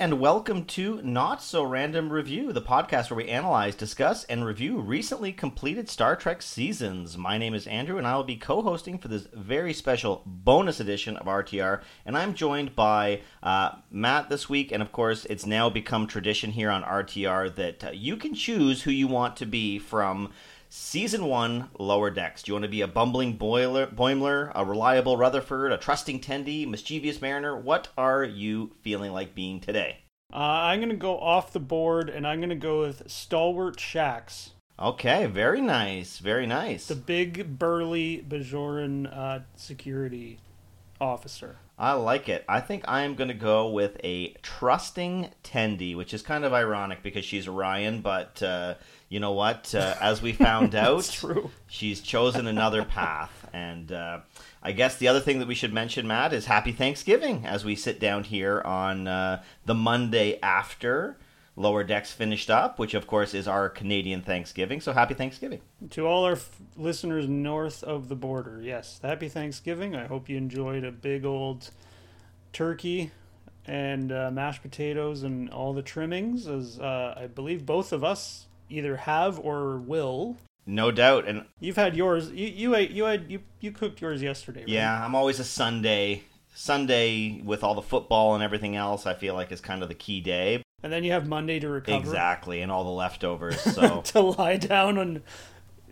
And welcome to Not So Random Review, the podcast where we analyze, discuss, and review recently completed Star Trek seasons. My name is Andrew, and I will be co hosting for this very special bonus edition of RTR. And I'm joined by uh, Matt this week, and of course, it's now become tradition here on RTR that uh, you can choose who you want to be from Season 1 Lower Decks. Do you want to be a bumbling boiler, Boimler, a reliable Rutherford, a trusting Tendi, mischievous Mariner? What are you feeling like being today? Uh, I'm going to go off the board and I'm going to go with Stalwart Shaxs. Okay, very nice. Very nice. The big, burly Bajoran uh, security officer. I like it. I think I am going to go with a trusting Tendi, which is kind of ironic because she's Orion, but. Uh, you know what? Uh, as we found out, true. she's chosen another path. And uh, I guess the other thing that we should mention, Matt, is Happy Thanksgiving as we sit down here on uh, the Monday after Lower Decks finished up, which of course is our Canadian Thanksgiving. So happy Thanksgiving. To all our f- listeners north of the border, yes, happy Thanksgiving. I hope you enjoyed a big old turkey and uh, mashed potatoes and all the trimmings, as uh, I believe both of us either have or will. No doubt, and you've had yours. You you ate you had you you cooked yours yesterday. Right? Yeah, I'm always a Sunday. Sunday with all the football and everything else, I feel like is kind of the key day. And then you have Monday to recover. Exactly, and all the leftovers. So to lie down and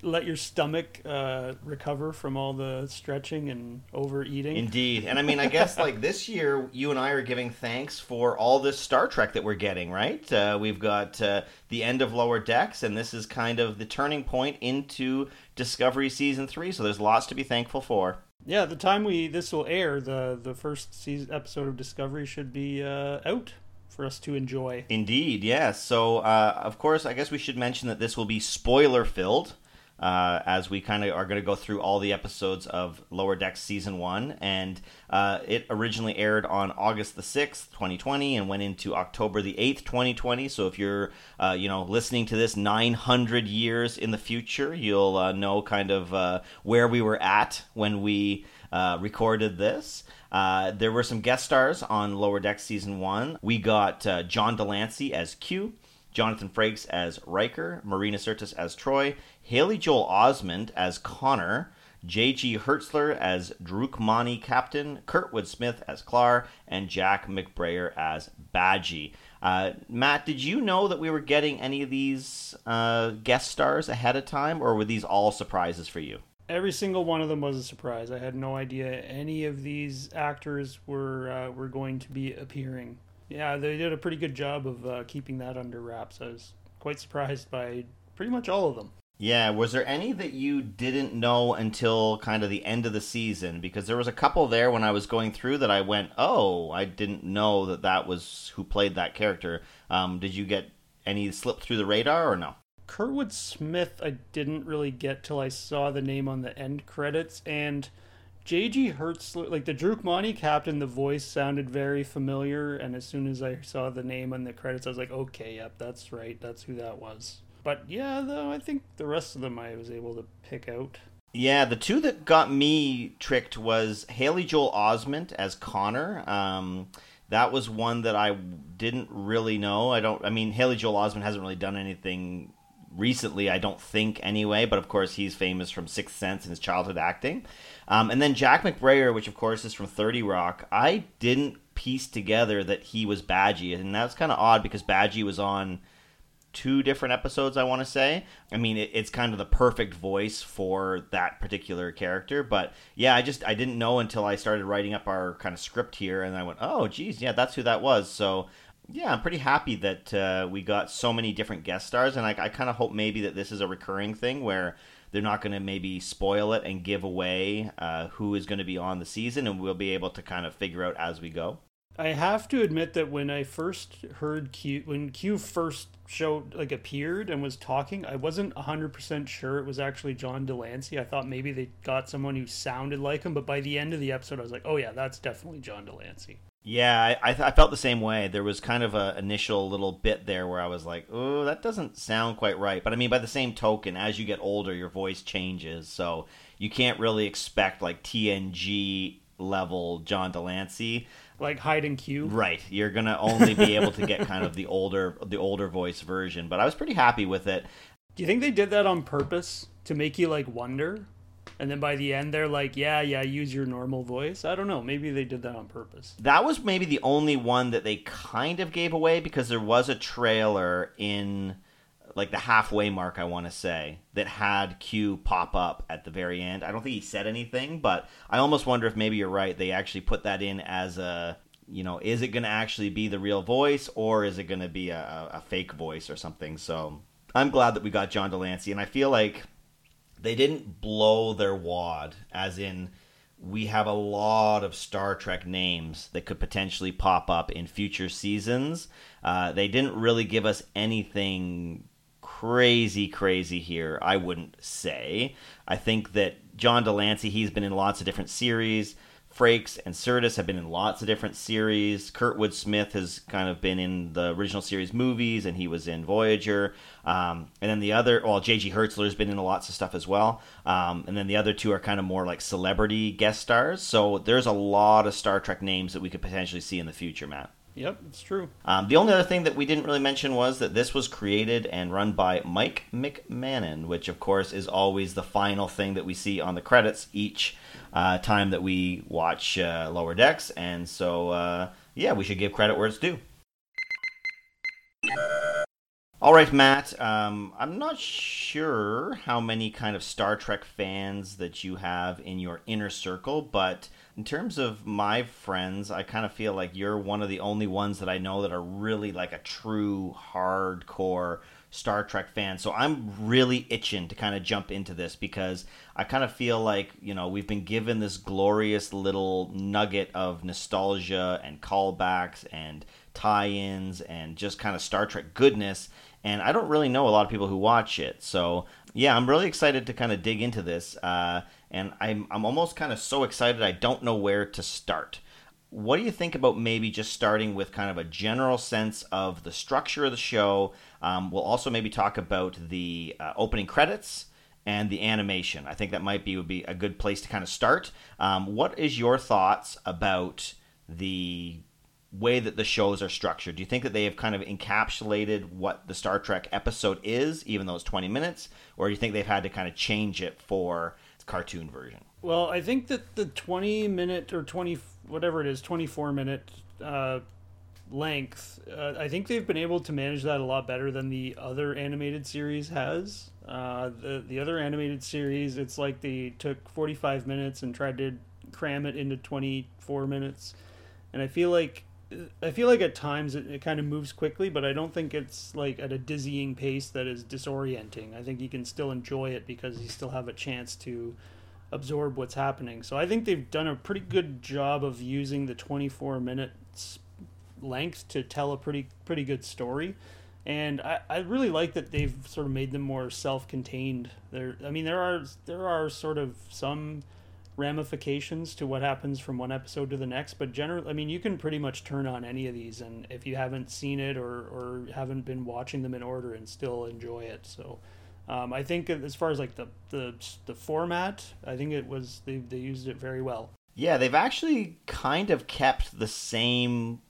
let your stomach uh, recover from all the stretching and overeating. Indeed. And I mean, I guess like this year, you and I are giving thanks for all this Star Trek that we're getting, right? Uh, we've got uh, the end of Lower Decks, and this is kind of the turning point into Discovery Season 3. So there's lots to be thankful for. Yeah, the time we this will air, the the first season episode of Discovery should be uh, out for us to enjoy. Indeed, yes. So, uh, of course, I guess we should mention that this will be spoiler filled uh, as we kind of are going to go through all the episodes of Lower Decks season one. And uh, it originally aired on August the sixth, twenty twenty, and went into October the eighth, twenty twenty. So if you're, uh, you know, listening to this nine hundred years in the future, you'll uh, know kind of uh, where we were at when we uh, recorded this. there were some guest stars on Lower Decks season one. We got John de Lancie as Q. Jonathan Frakes as Riker, Marina Sirtis as Troi, Haley Joel Osment as Connor, J.G. Hertzler as Drookmani Captain, Kurtwood Smith as Clar, and Jack McBrayer as Badgie. Uh, Matt, did you know that we were getting any of these uh, guest stars ahead of time, or were these all surprises for you? Every single one of them was a surprise. I had no idea any of these actors were uh, were going to be appearing. Yeah, they did a pretty good job of uh, keeping that under wraps. I was quite surprised by pretty much all of them. Yeah, was there any that you didn't know until kind of the end of the season? Because there was a couple there when I was going through that I went, "Oh, I didn't know that that was who played that character." Um, did you get any slip through the radar or no? Kurtwood Smith, I didn't really get till I saw the name on the end credits, and J.G. Hertzler, like the Drookmani captain, the voice sounded very familiar, and as soon as I saw the name on the credits, I was like, "Okay, yep, that's right, that's who that was." But yeah, though I think the rest of them I was able to pick out. Yeah, the two that got me tricked was Haley Joel Osment as Connor. Um, that was one that I didn't really know. I don't. I mean, Haley Joel Osment hasn't really done anything recently, I don't think anyway. But of course, he's famous from Sixth Sense and his childhood acting. Um, and then Jack McBrayer, which of course is from Thirty Rock. I didn't piece together that he was Badgie, and that's kind of odd because Badgie was on two different episodes, I want to say. I mean, it, it's kind of the perfect voice for that particular character. But yeah, I just I didn't know until I started writing up our kind of script here, and I went, oh, geez, yeah, that's who that was. So yeah, I'm pretty happy that uh, we got so many different guest stars, and I, I kind of hope maybe that this is a recurring thing where they're not going to maybe spoil it and give away uh, who is going to be on the season, and we'll be able to kind of figure out as we go. I have to admit that when I first heard Q, when Q first showed like appeared and was talking, I wasn't hundred percent sure it was actually John de Lancie. I thought maybe they got someone who sounded like him, but by the end of the episode, I was like, oh yeah, that's definitely John de Lancie. Yeah, I, I, felt the same way. There was kind of a initial little bit there where I was like, "Oh, that doesn't sound quite right." But I mean, by the same token, as you get older, your voice changes, so you can't really expect like TNG level John de Lancie, like hide and Q. Right. You're gonna only be able to get kind of the older the older voice version. But I was pretty happy with it. Do you think they did that on purpose to make you like wonder? And then by the end they're like, Yeah, yeah, use your normal voice. I don't know. Maybe they did that on purpose. That was maybe the only one that they kind of gave away because there was a trailer in like the halfway mark, I want to say, that had Q pop up at the very end. I don't think he said anything, but I almost wonder if maybe you're right. They actually put that in as a, you know, is it going to actually be the real voice or is it going to be a, a fake voice or something? So I'm glad that we got John de Lancie, and I feel like they didn't blow their wad, as in we have a lot of Star Trek names that could potentially pop up in future seasons. Uh, they didn't really give us anything crazy, crazy here, I wouldn't say. I think that John de Lancie, he's been in lots of different series. Frakes and Sirtis have been in lots of different series. Kurtwood Smith has kind of been in the original series movies, and he was in Voyager. Um, and then the other, well, J.G. Hertzler's been in lots of stuff as well. Um, and then the other two are kind of more like celebrity guest stars. So there's a lot of Star Trek names that we could potentially see in the future, Matt. Yep, it's true. Um, the only other thing that we didn't really mention was that this was created and run by Mike McMahan, which of course is always the final thing that we see on the credits each uh, time that we watch uh, Lower Decks. And so, uh, yeah, we should give credit where it's due. All right, Matt. Um, I'm not sure how many kind of Star Trek fans that you have in your inner circle, but in terms of my friends, I kind of feel like you're one of the only ones that I know that are really like a true hardcore Star Trek fan. So I'm really itching to kind of jump into this because I kind of feel like, you know, we've been given this glorious little nugget of nostalgia and callbacks and tie ins and just kind of Star Trek goodness. And I don't really know a lot of people who watch it. So, yeah, I'm really excited to kind of dig into this. Uh, and I'm I'm almost kind of so excited I don't know where to start. What do you think about maybe just starting with kind of a general sense of the structure of the show? Um, we'll also maybe talk about the uh, opening credits and the animation. I think that might be would be a good place to kind of start. Um, what is your thoughts about the way that the shows are structured? Do you think that they have kind of encapsulated what the Star Trek episode is, even though it's 20 minutes, or do you think they've had to kind of change it for cartoon version. Well, I think that the 20 minute or 20 whatever it is, 24 minute uh, length, uh, I think they've been able to manage that a lot better than the other animated series has. Uh, the the other animated series, it's like they took 45 minutes and tried to cram it into 24 minutes, and I feel like I feel like at times it, it kind of moves quickly, but I don't think it's like at a dizzying pace that is disorienting. I think you can still enjoy it because you still have a chance to absorb what's happening. So I think they've done a pretty good job of using the 24 minutes length to tell a pretty pretty good story. And I, I really like that they've sort of made them more self-contained. There, I mean, there are there are sort of some ramifications to what happens from one episode to the next but generally i mean you can pretty much turn on any of these and if you haven't seen it or, or haven't been watching them in order and still enjoy it so um, i think as far as like the, the the format i think it was they, they used it very well yeah they've actually kind of kept the same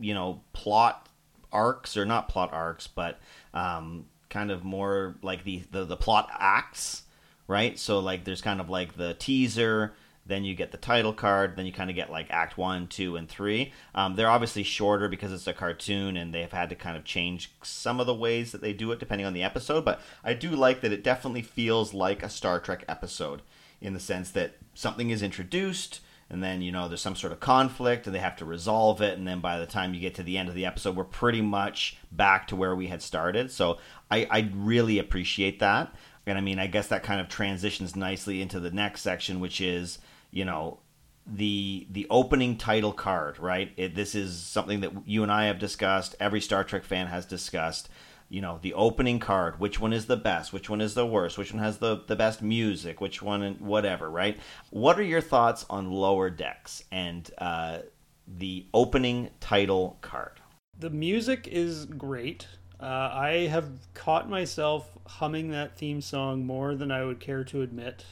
you know plot arcs or not plot arcs but um, kind of more like the, the the plot acts right? So like there's kind of like the teaser, then you get the title card, then you kind of get like Act One, Two, and Three. Um, they're obviously shorter because it's a cartoon, and they've had to kind of change some of the ways that they do it depending on the episode. But I do like that it definitely feels like a Star Trek episode in the sense that something is introduced and then you know there's some sort of conflict and they have to resolve it and then by the time you get to the end of the episode we're pretty much back to where we had started so i, I really appreciate that And I mean, I guess that kind of transitions nicely into the next section, which is, you know, the the opening title card, right? It, this is something that you and I have discussed. Every Star Trek fan has discussed. You know, the opening card. Which one is the best? Which one is the worst? Which one has the the best music? Which one, whatever, right? What are your thoughts on Lower Decks and uh, the opening title card? The music is great. Uh, I have caught myself humming that theme song more than I would care to admit.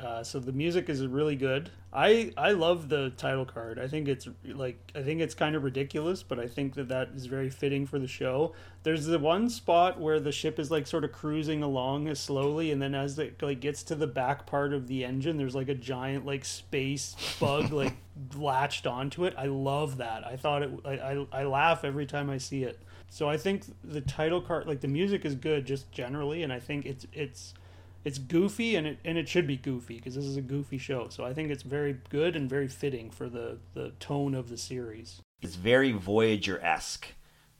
Uh, so the music is really good. I I love the title card. I think it's like I think it's kind of ridiculous, but I think that that is very fitting for the show. There's the one spot where the ship is like sort of cruising along slowly, and then as it like gets to the back part of the engine, there's like a giant like space bug like latched onto it. I love that. I thought it. I, I I laugh every time I see it. So I think the title card, like the music, is good just generally, and I think it's it's it's goofy and it and it should be goofy because this is a goofy show. So I think it's very good and very fitting for the the tone of the series. It's very Voyager esque,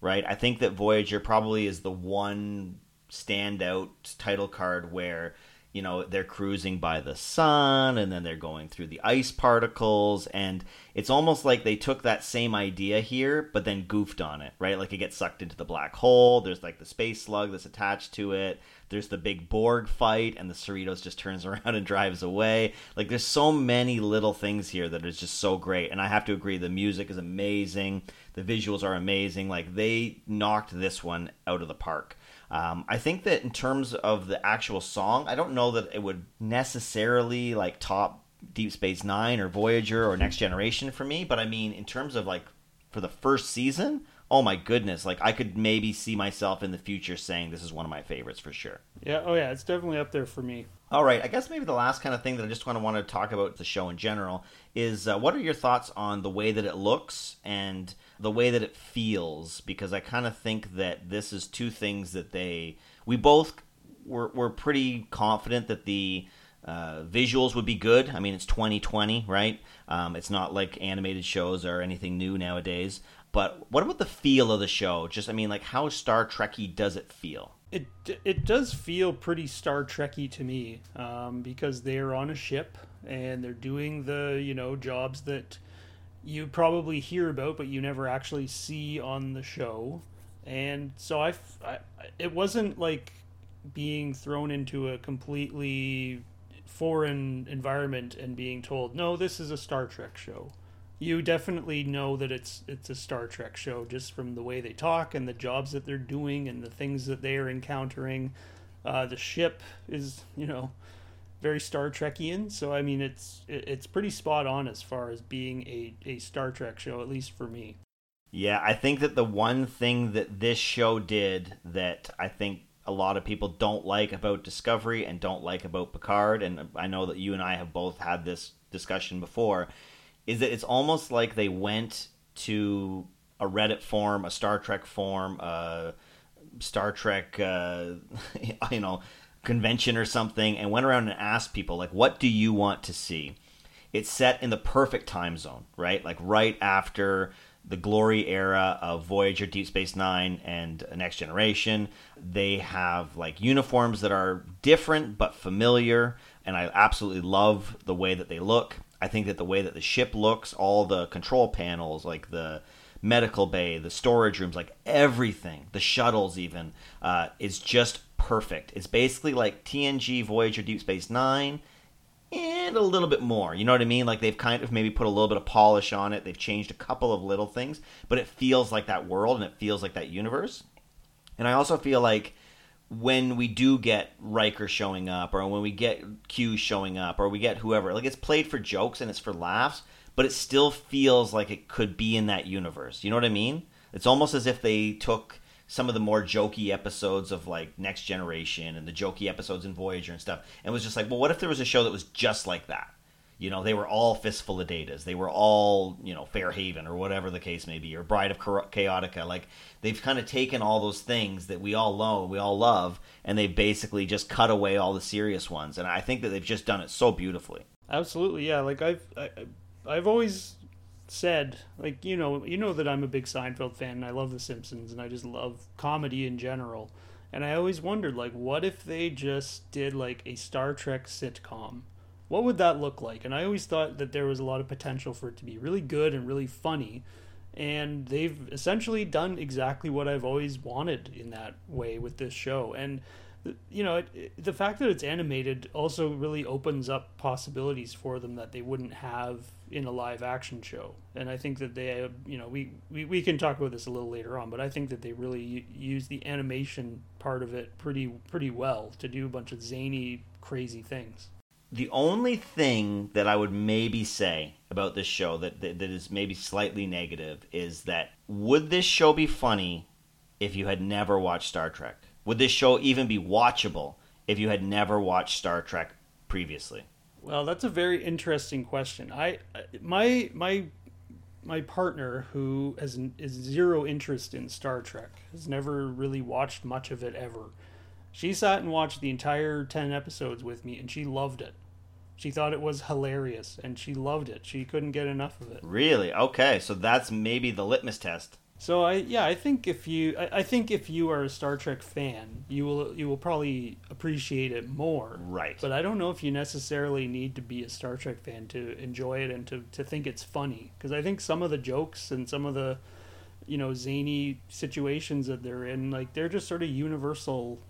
right? I think that Voyager probably is the one standout title card where you know they're cruising by the sun and then they're going through the ice particles and it's almost like they took that same idea here but then goofed on it right? Like it gets sucked into the black hole. There's like the space slug that's attached to it. There's the big borg fight and the cerritos just turns around and drives away. Like there's so many little things here that is just so great and i have to agree the music is amazing. The visuals are amazing. Like they knocked this one out of the park um, I think that in terms of the actual song, I don't know that it would necessarily like top Deep Space Nine or Voyager or Next Generation for me, but I mean in terms of like for the first season, oh my goodness, like I could maybe see myself in the future saying this is one of my favorites for sure. Yeah, oh yeah, it's definitely up there for me. All right, I guess maybe the last kind of thing that I just want to want to talk about the show in general is uh, what are your thoughts on the way that it looks and the way that it feels? Because I kind of think that this is two things that they we both were were pretty confident that the uh, visuals would be good. I mean, it's 2020, right? Um, it's not like animated shows or anything new nowadays. But what about the feel of the show? Just, I mean, like, how Star Trekky does it feel? It it does feel pretty Star Trekky to me um, because they're on a ship and they're doing the you know jobs that you probably hear about but you never actually see on the show. And so I, I it wasn't like being thrown into a completely foreign environment and being told no this is a Star Trek show you definitely know that it's it's a Star Trek show just from the way they talk and the jobs that they're doing and the things that they are encountering. Uh, the ship is, you know, very Star Trekian, so I mean it's it's pretty spot on as far as being a, a Star Trek show, at least for me. Yeah, I think that the one thing that this show did that I think a lot of people don't like about Discovery and don't like about Picard, and I know that you and I have both had this discussion before, is that it's almost like they went to a Reddit form, a Star Trek form, a Star Trek, uh, you know, convention or something, and went around and asked people like, "What do you want to see?" It's set in the perfect time zone, right? Like right after the glory era of Voyager, Deep Space Nine, and Next Generation. They have like uniforms that are different but familiar, and I absolutely love the way that they look. I think that the way that the ship looks, all the control panels, like the medical bay, the storage rooms, like everything, the shuttles even, uh, is just perfect. It's basically like TNG Voyager Deep Space Nine and a little bit more. You know what I mean? Like they've kind of maybe put a little bit of polish on it. They've changed a couple of little things, but it feels like that world and it feels like that universe. And I also feel like when we do get Riker showing up, or when we get Q showing up, or we get whoever, like it's played for jokes and it's for laughs, but it still feels like it could be in that universe. You know what I mean? It's almost as if they took some of the more jokey episodes of like Next Generation and the jokey episodes in Voyager and stuff, and was just like, well, what if there was a show that was just like that? You know, they were all fistful of datas. They were all, you know, Fairhaven or whatever the case may be, or Bride of Chaotica. Like they've kind of taken all those things that we all know, we all love, and they've basically just cut away all the serious ones. And I think that they've just done it so beautifully. Absolutely, yeah. Like I've, I, I've always said, like you know, you know that I'm a big Seinfeld fan, and I love The Simpsons, and I just love comedy in general. And I always wondered, like, what if they just did like a Star Trek sitcom? What would that look like? And I always thought that there was a lot of potential for it to be really good and really funny. And they've essentially done exactly what I've always wanted in that way with this show. And you know, it, it, the fact that it's animated also really opens up possibilities for them that they wouldn't have in a live action show. And I think that they, you know, we, we, we can talk about this a little later on, but I think that they really use the animation part of it pretty pretty well to do a bunch of zany, crazy things. The only thing that I would maybe say about this show that, that, that is maybe slightly negative is that would this show be funny if you had never watched Star Trek? Would this show even be watchable if you had never watched Star Trek previously? Well, that's a very interesting question. I my my my partner who has is zero interest in Star Trek has never really watched much of it ever. She sat and watched the entire 10 episodes with me and she loved it. She thought it was hilarious and she loved it. She couldn't get enough of it. Really? Okay, so that's maybe the litmus test. So I yeah I think if you I, I, think if you are a Star Trek fan you will you will probably appreciate it more. Right. But I don't know if you necessarily need to be a Star Trek fan to enjoy it and to, to think it's funny because I think some of the jokes and some of the you know zany situations that they're in like they're just sort of universal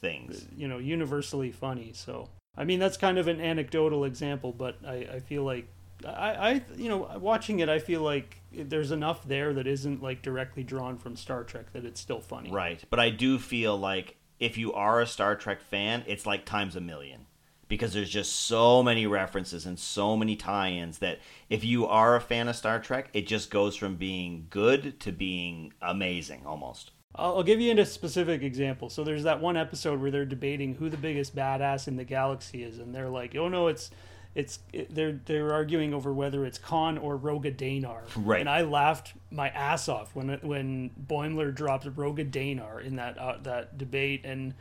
things. Uh, you know universally funny. So I mean that's kind of an anecdotal example, but I I feel like I, I you know watching it I feel like there's enough there that isn't like directly drawn from Star Trek that it's still funny. Right. But I do feel like if you are a Star Trek fan, it's like times a million because there's just so many references and so many tie-ins that if you are a fan of Star Trek, it just goes from being good to being amazing almost. I'll give you a specific example. So there's that one episode where they're debating who the biggest badass in the galaxy is, and they're like, "Oh no, it's it's it, they're they're arguing over whether it's Khan or Roga Danar. Right. And I laughed my ass off when when Boimler dropped Roga Danar in that uh, that debate, and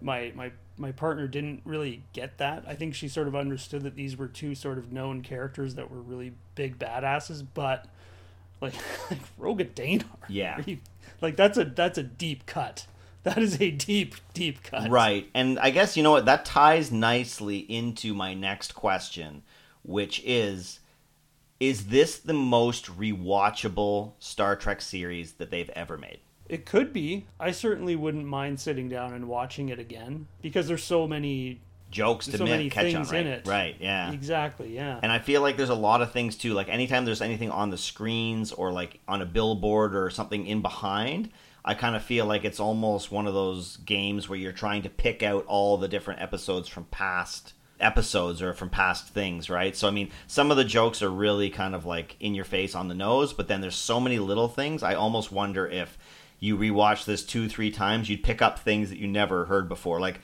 my my my partner didn't really get that. I think she sort of understood that these were two sort of known characters that were really big badasses, but like like Roga Danar. Yeah. You, like that's a that's a deep cut. That is a deep, deep cut. Right. And I guess, you know what, that ties nicely into my next question, which is Is this the most rewatchable Star Trek series that they've ever made? It could be. I certainly wouldn't mind sitting down and watching it again because there's so many jokes to so many catch things on, right? in it. Right, yeah. Exactly, yeah. And I feel like there's a lot of things too. Like anytime there's anything on the screens or like on a billboard or something in behind, I kind of feel like it's almost one of those games where you're trying to pick out all the different episodes from past episodes or from past things, right? So I mean, some of the jokes are really kind of like in your face on the nose, but then there's so many little things. I almost wonder if you rewatch this two, three times, you'd pick up things that you never heard before. Like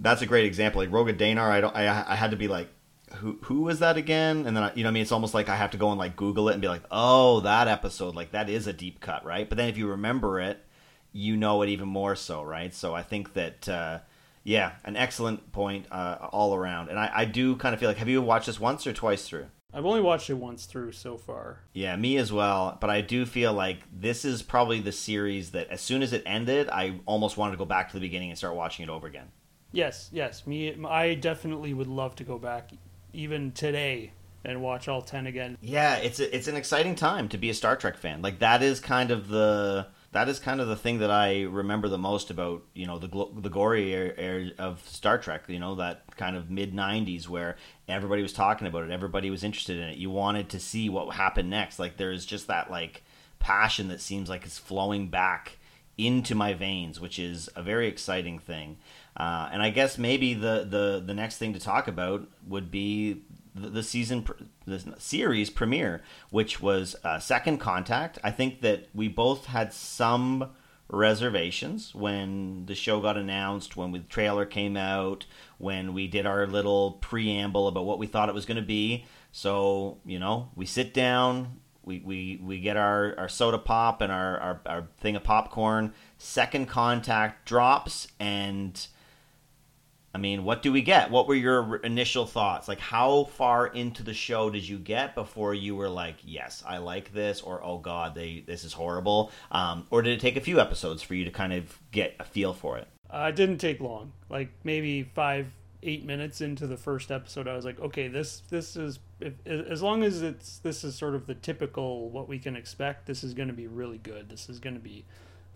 that's a great example. Like Roga Danar, I don't, I, I had to be like, who who was that again? And then I, you know, I mean, it's almost like I have to go and like Google it and be like, oh, that episode, like that is a deep cut, right? But then if you remember it, you know it even more so, right? So I think that, uh, yeah, an excellent point uh, all around. And I, I do kind of feel like, have you watched this once or twice through? I've only watched it once through so far. Yeah, me as well. But I do feel like this is probably the series that, as soon as it ended, I almost wanted to go back to the beginning and start watching it over again. Yes, yes. Me, I definitely would love to go back, even today, and watch all ten again. Yeah, it's a, it's an exciting time to be a Star Trek fan. Like that is kind of the that is kind of the thing that I remember the most about you know the the gory era of Star Trek. You know that kind of mid '90s where everybody was talking about it, everybody was interested in it. You wanted to see what happened next. Like there's just that like passion that seems like it's flowing back into my veins, which is a very exciting thing. Uh, and I guess maybe the, the the next thing to talk about would be the, the season the series premiere, which was uh, Second Contact. I think that we both had some reservations when the show got announced, when the trailer came out, when we did our little preamble about what we thought it was going to be. So you know, we sit down. We, we, we get our, our soda pop and our, our, our thing of popcorn. Second contact drops, and I mean, what do we get? What were your initial thoughts? Like, how far into the show did you get before you were like, "Yes, I like this," or "Oh God, they this is horrible"? Um, or did it take a few episodes for you to kind of get a feel for it? Uh, it didn't take long. Like maybe five, eight minutes into the first episode, I was like, okay, this this is if, as long as it's this is sort of the typical what we can expect. This is going to be really good. This is going to be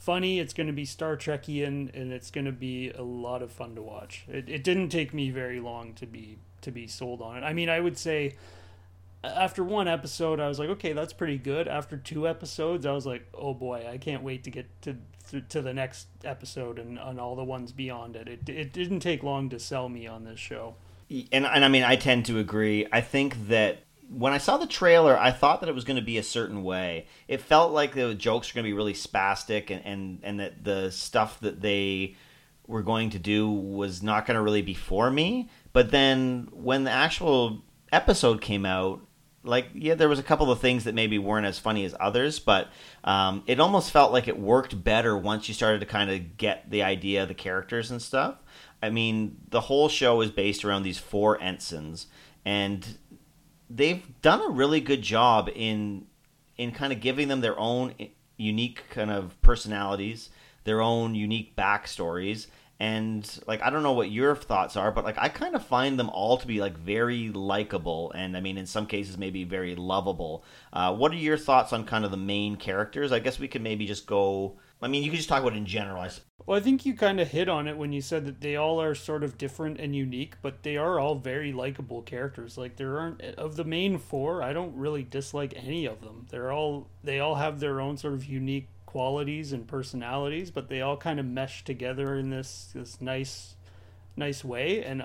funny. It's going to be Star Trekian, and it's going to be a lot of fun to watch. It, it didn't take me very long to be to be sold on it. I mean, I would say after one episode, I was like, okay, that's pretty good. After two episodes, I was like, oh boy, I can't wait to get to to the next episode and on all the ones beyond it. It it didn't take long to sell me on this show. And and I mean, I tend to agree. I think that when I saw the trailer, I thought that it was going to be a certain way. It felt like the jokes were going to be really spastic, and and and that the stuff that they were going to do was not going to really be for me. But then when the actual episode came out, like yeah there was a couple of things that maybe weren't as funny as others but um, it almost felt like it worked better once you started to kind of get the idea of the characters and stuff i mean the whole show is based around these four ensigns and they've done a really good job in in kind of giving them their own unique kind of personalities their own unique backstories and like I don't know what your thoughts are, but like I kind of find them all to be like very likable, and I mean in some cases maybe very lovable. Uh, what are your thoughts on kind of the main characters? I guess we could maybe just go. I mean, you can just talk about it in general. I well, I think you kind of hit on it when you said that they all are sort of different and unique, but they are all very likable characters. Like there aren't eh, of the main four, I don't really dislike any of them. They're all they all have their own sort of unique qualities and personalities, but they all kind of mesh together in this this nice nice way and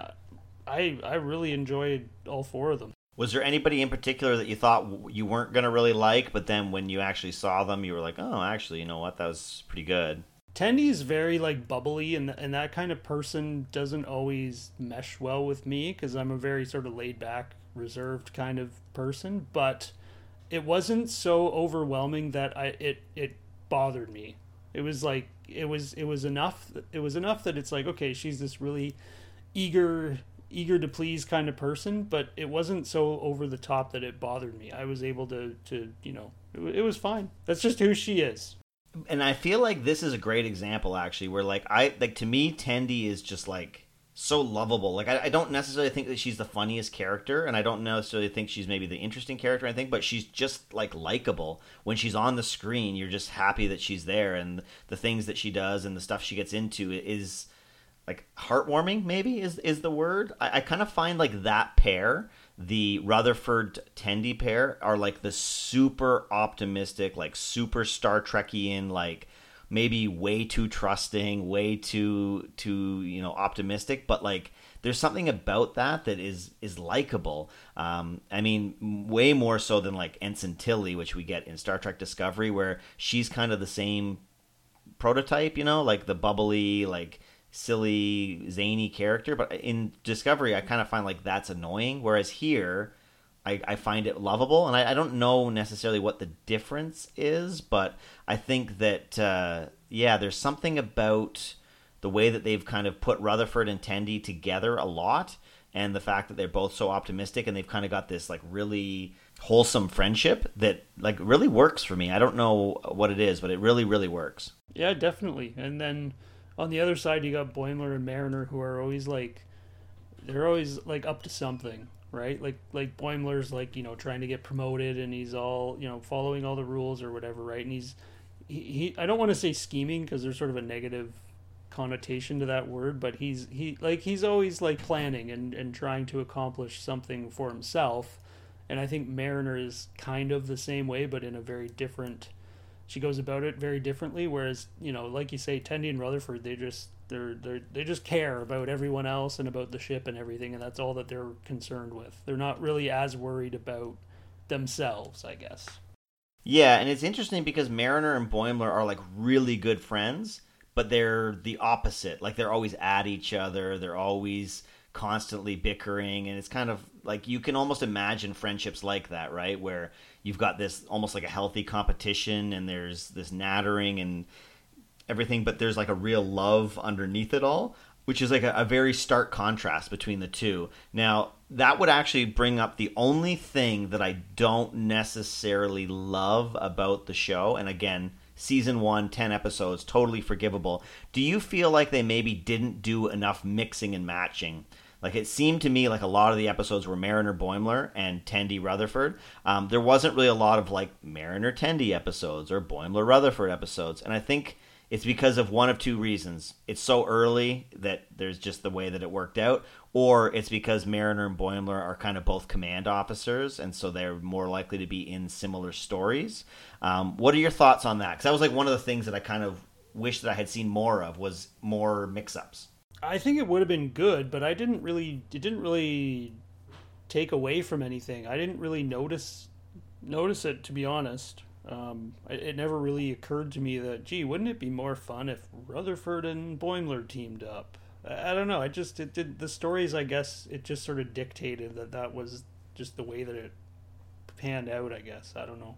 I I really enjoyed all four of them. Was there anybody in particular that you thought you weren't going to really like, but then when you actually saw them, you were like, "Oh, actually, you know what? That was pretty good." Tendy is very like bubbly, and and that kind of person doesn't always mesh well with me because I'm a very sort of laid back, reserved kind of person. But it wasn't so overwhelming that I it it bothered me. It was like it was it was enough it was enough that it's like okay, she's this really eager eager to please kind of person, but it wasn't so over the top that it bothered me. I was able to to, you know, it, it was fine. That's just who she is. And I feel like this is a great example actually where like I like to me Tendi is just like so lovable. Like I, I, don't necessarily think that she's the funniest character, and I don't necessarily think she's maybe the interesting character. I think, but she's just like likable. When she's on the screen, you're just happy that she's there, and the things that she does and the stuff she gets into is like heartwarming. Maybe is is the word. I, I kind of find like that pair, the Rutherford Tendi pair, are like the super optimistic, like super Star Trekian, like maybe way too trusting, way too too you know optimistic, but like there's something about that that is is likable. Um, I mean, way more so than like Ensign Tilly, which we get in Star Trek Discovery, where she's kind of the same prototype, you know, like the bubbly, like silly, zany character. But in Discovery, I kind of find like that's annoying. Whereas here, I, I find it lovable, and I, I, don't know necessarily what the difference is, but I think that uh, yeah, there's something about the way that they've kind of put Rutherford and Tendi together a lot, and the fact that they're both so optimistic, and they've kind of got this like really wholesome friendship that like really works for me. I don't know what it is, but it really really works. Yeah, definitely. And then on the other side, you got Boimler and Mariner, who are always like they're always like up to something right? Like like Boimler's like you know trying to get promoted and he's all you know following all the rules or whatever, right? And he's he, he I don't want to say scheming because there's sort of a negative connotation to that word, but he's he like he's always like planning and and trying to accomplish something for himself. And I think Mariner is kind of the same way, but in a very different. She goes about it very differently. Whereas you know, like you say, Tendi and Rutherford, they just they're they they just care about everyone else and about the ship and everything, and that's all that they're concerned with. They're not really as worried about themselves, I guess. Yeah, and it's interesting because Mariner and Boimler are like really good friends, but they're the opposite. Like they're always at each other. They're always constantly bickering and it's kind of like you can almost imagine friendships like that right where you've got this almost like a healthy competition and there's this nattering and everything, but there's like a real love underneath it all, which is like a, a, very stark contrast between the two. Now, that would actually bring up the only thing that I don't necessarily love about the show. And again, season one, 10 episodes, totally forgivable. Do you feel like they maybe didn't do enough mixing and matching? Like it seemed to me like a lot of the episodes were Mariner Boimler and Tendi Rutherford. Um, there wasn't really a lot of like Mariner Tendi episodes or Boimler Rutherford episodes, and I think it's because of one of two reasons. It's so early that there's just the way that it worked out, or it's because Mariner and Boimler are kind of both command officers, and so they're more likely to be in similar stories. Um, what are your thoughts on that? Because that was like one of the things that I kind of wish that I had seen more of was more mix-ups. I think it would have been good, but I didn't really. It didn't really take away from anything. I didn't really notice notice it to be honest. Um, it, it, never really occurred to me that gee, wouldn't it be more fun if Rutherford and Boimler teamed up? I, I don't know. I just it did the stories. I guess it just sort of dictated that that was just the way that it panned out. I guess I don't know.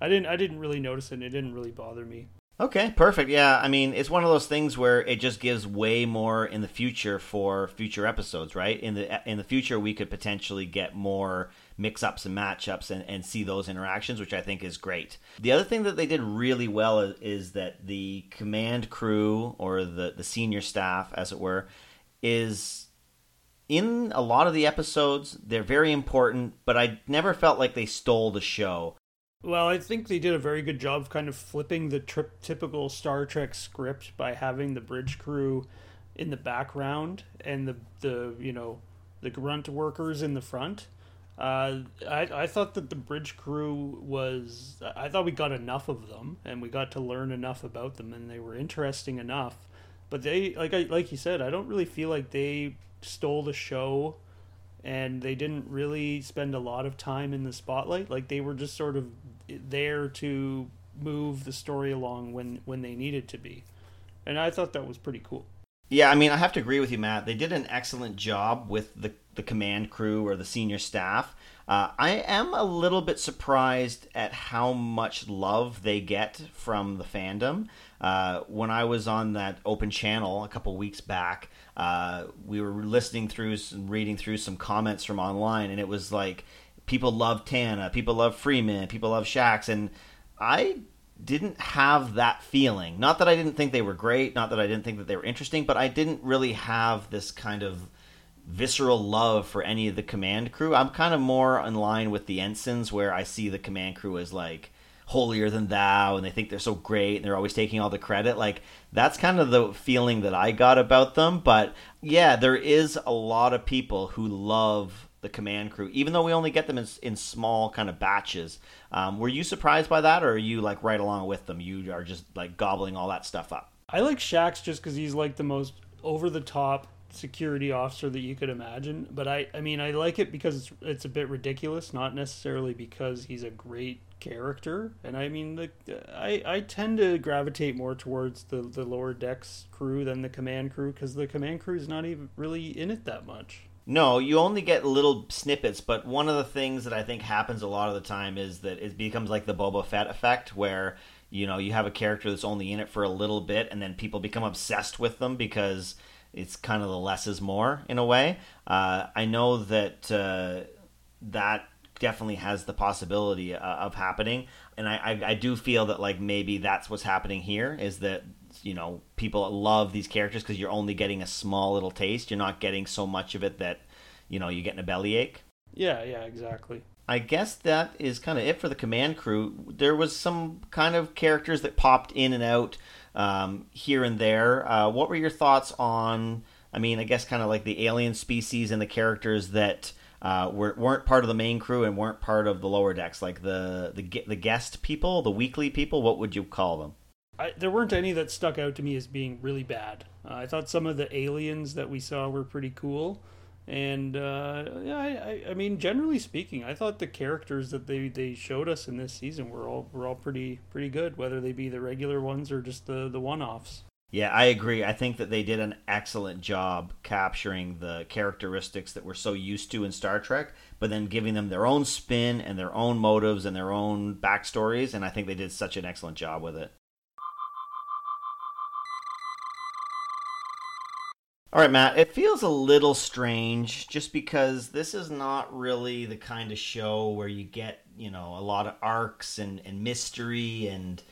I didn't. I didn't really notice it. and It didn't really bother me. Okay, perfect. Yeah, I mean, it's one of those things where it just gives way more in the future for future episodes, right? In the in the future, we could potentially get more mix-ups and matchups and, and see those interactions, which I think is great. The other thing that they did really well is, is that the command crew or the the senior staff, as it were, is in a lot of the episodes. They're very important, but I never felt like they stole the show. Well, I think they did a very good job of kind of flipping the tri- typical Star Trek script by having the bridge crew in the background and the the you know the grunt workers in the front. Uh, I I thought that the bridge crew was I thought we got enough of them and we got to learn enough about them and they were interesting enough. But they like I like you said I don't really feel like they stole the show and they didn't really spend a lot of time in the spotlight. Like they were just sort of there to move the story along when when they needed to be, and I thought that was pretty cool. Yeah, I mean, I have to agree with you, Matt. They did an excellent job with the the command crew or the senior staff. Uh, I am a little bit surprised at how much love they get from the fandom. Uh, when I was on that open channel a couple weeks back, uh, we were listening through and reading through some comments from online, and it was like people love T'Ana, people love Freeman, people love Shaxs, and I didn't have that feeling. Not that I didn't think they were great, not that I didn't think that they were interesting, but I didn't really have this kind of visceral love for any of the command crew. I'm kind of more in line with the ensigns where I see the command crew as like holier than thou and they think they're so great and they're always taking all the credit like that's kind of the feeling that i got about them. But yeah there is a lot of people who love the command crew even though we only get them in, in small kind of batches. Um, were you surprised by that or are you like right along with them? You are just like gobbling all that stuff up. I like Shaxs just because he's like the most over the top security officer that you could imagine. But i i mean i like it because it's, it's a bit ridiculous not necessarily because he's a great character, and I mean, the I I tend to gravitate more towards the the lower decks crew than the command crew because the command crew is not even really in it that much. No, you only get little snippets, but one of the things that I think happens a lot of the time is that it becomes like the Boba Fett effect, where you know you have a character that's only in it for a little bit, and then people become obsessed with them because it's kind of the less is more in a way. Uh, I know that uh, that definitely has the possibility uh, of happening. And I, I, I do feel that like maybe that's what's happening here is that you know people love these characters because you're only getting a small little taste. You're not getting so much of it that you know you're getting a bellyache. Yeah, yeah, exactly. I guess that is kind of it for the command crew. There was some kind of characters that popped in and out um, here and there. Uh, what were your thoughts on? I mean, I guess kind of like the alien species and the characters that uh, were, weren't part of the main crew and weren't part of the lower decks, like the the the guest people, the weekly people. What would you call them? I, there weren't any that stuck out to me as being really bad. Uh, I thought some of the aliens that we saw were pretty cool, and uh, yeah, I, I, mean, generally speaking, I thought the characters that they, they showed us in this season were all were all pretty pretty good, whether they be the regular ones or just the the one offs. Yeah, I agree. I think that they did an excellent job capturing the characteristics that we're so used to in Star Trek, but then giving them their own spin and their own motives and their own backstories. And I think they did such an excellent job with it. All right, Matt, it feels a little strange just because this is not really the kind of show where you get, you know, a lot of arcs and, and mystery and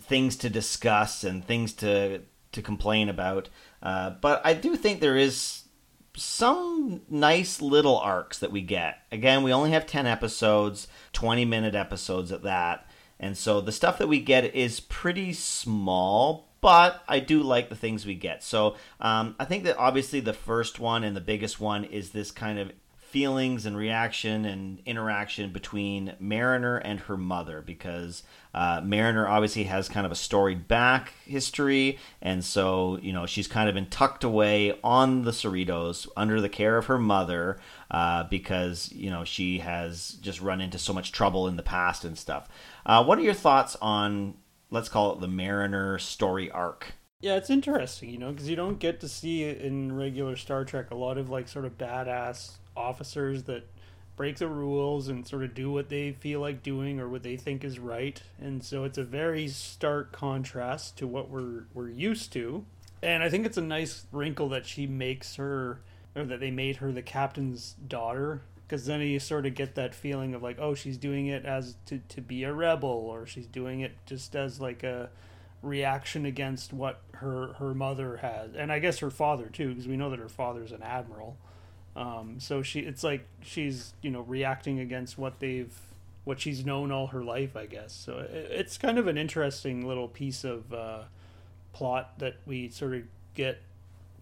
things to discuss and things to to complain about. Uh, but I do think there is some nice little arcs that we get. Again, we only have 10 episodes, 20 minute episodes at that. And so the stuff that we get is pretty small, but I do like the things we get. So um, I think that obviously the first one and the biggest one is this kind of feelings and reaction and interaction between Mariner and her mother because uh, Mariner obviously has kind of a storied back history, and so you know she's kind of been tucked away on the Cerritos under the care of her mother uh, because you know she has just run into so much trouble in the past and stuff. Uh, what are your thoughts on let's call it the Mariner story arc? Yeah, it's interesting, you know, because you don't get to see in regular Star Trek a lot of like sort of badass officers that break the rules and sort of do what they feel like doing or what they think is right. And so it's a very stark contrast to what we're we're used to. And I think it's a nice wrinkle that she makes her or that they made her the captain's daughter because then you sort of get that feeling of like oh she's doing it as to, to be a rebel or she's doing it just as like a reaction against what her her mother has and i guess her father too because we know that her father's an admiral um, so she, it's like she's you know reacting against what they've, what she's known all her life, I guess. So it, it's kind of an interesting little piece of uh, plot that we sort of get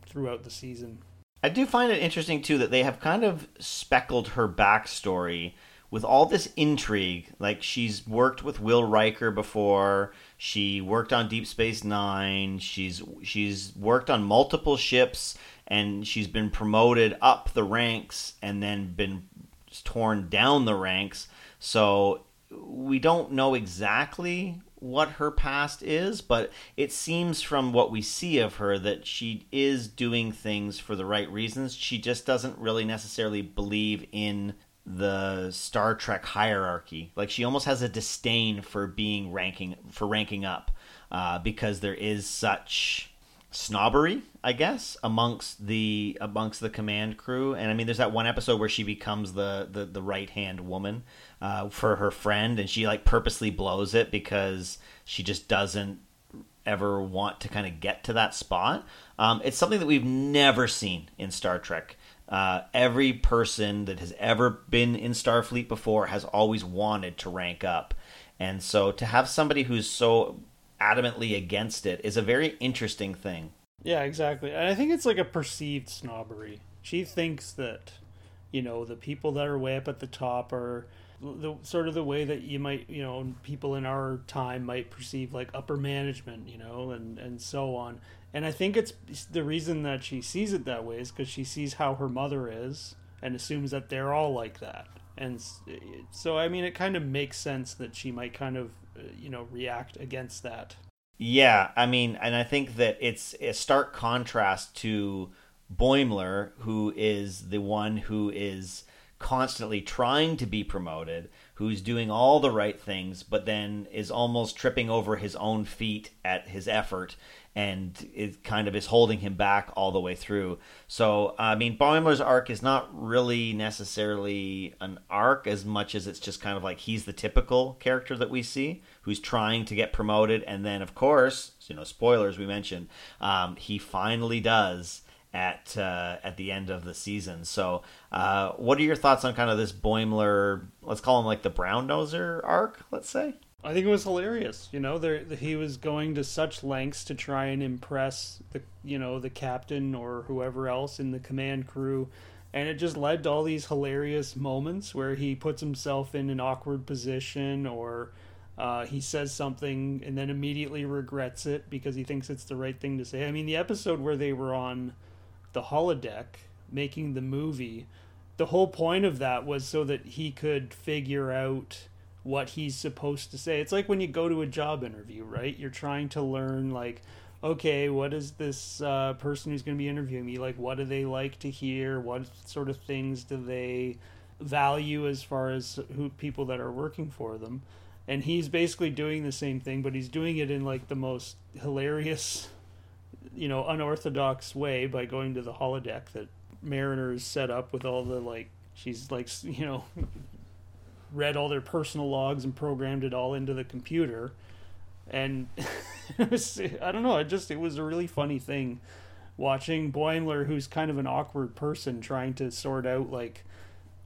throughout the season. I do find it interesting too that they have kind of speckled her backstory with all this intrigue. Like she's worked with Will Riker before. She worked on Deep Space Nine. She's she's worked on multiple ships and she's been promoted up the ranks and then been torn down the ranks. So we don't know exactly what her past is, but it seems from what we see of her that she is doing things for the right reasons. She just doesn't really necessarily believe in the Star Trek hierarchy. Like she almost has a disdain for being ranking for ranking up uh, because there is such snobbery, I guess, amongst the amongst the command crew. And I mean, there's that one episode where she becomes the the, the right hand woman uh, for her friend, and she like purposely blows it because she just doesn't ever want to kind of get to that spot. Um, it's something that we've never seen in Star Trek. Uh, every person that has ever been in Starfleet before has always wanted to rank up. And so to have somebody who's so adamantly against it is a very interesting thing. Yeah, exactly. And I think it's like a perceived snobbery. She thinks that, you know, the people that are way up at the top are the sort of the way that you might, you know, people in our time might perceive like upper management, you know, and and so on. And I think it's the reason that she sees it that way is because she sees how her mother is and assumes that they're all like that. And so, I mean, it kind of makes sense that she might kind of you know react against that. Yeah, I mean, and I think that it's a stark contrast to Boimler, who is the one who is constantly trying to be promoted, who's doing all the right things, but then is almost tripping over his own feet at his effort and it kind of is holding him back all the way through. So, I mean, Boimler's arc is not really necessarily an arc as much as it's just kind of like he's the typical character that we see who's trying to get promoted. And then, of course, you know, spoilers we mentioned, um, he finally does at uh, at the end of the season. So, uh, what are your thoughts on kind of this Boimler? Let's call him like the brown noser arc. Let's say. I think it was hilarious. You know, there he was going to such lengths to try and impress the you know the captain or whoever else in the command crew, and it just led to all these hilarious moments where he puts himself in an awkward position or. Uh, he says something and then immediately regrets it because he thinks it's the right thing to say. I mean, the episode where they were on the holodeck making the movie, the whole point of that was so that he could figure out what he's supposed to say. It's like when you go to a job interview, right? You're trying to learn like okay, what is this uh, person who's going to be interviewing me like? What do they like to hear? What sort of things do they value as far as who people that are working for them? And he's basically doing the same thing, but he's doing it in like the most hilarious, you know, unorthodox way by going to the holodeck that Mariner's set up with all the like she's like you know read all their personal logs and programmed it all into the computer and was, I don't know, it just it was a really funny thing watching Boimler, who's kind of an awkward person, trying to sort out like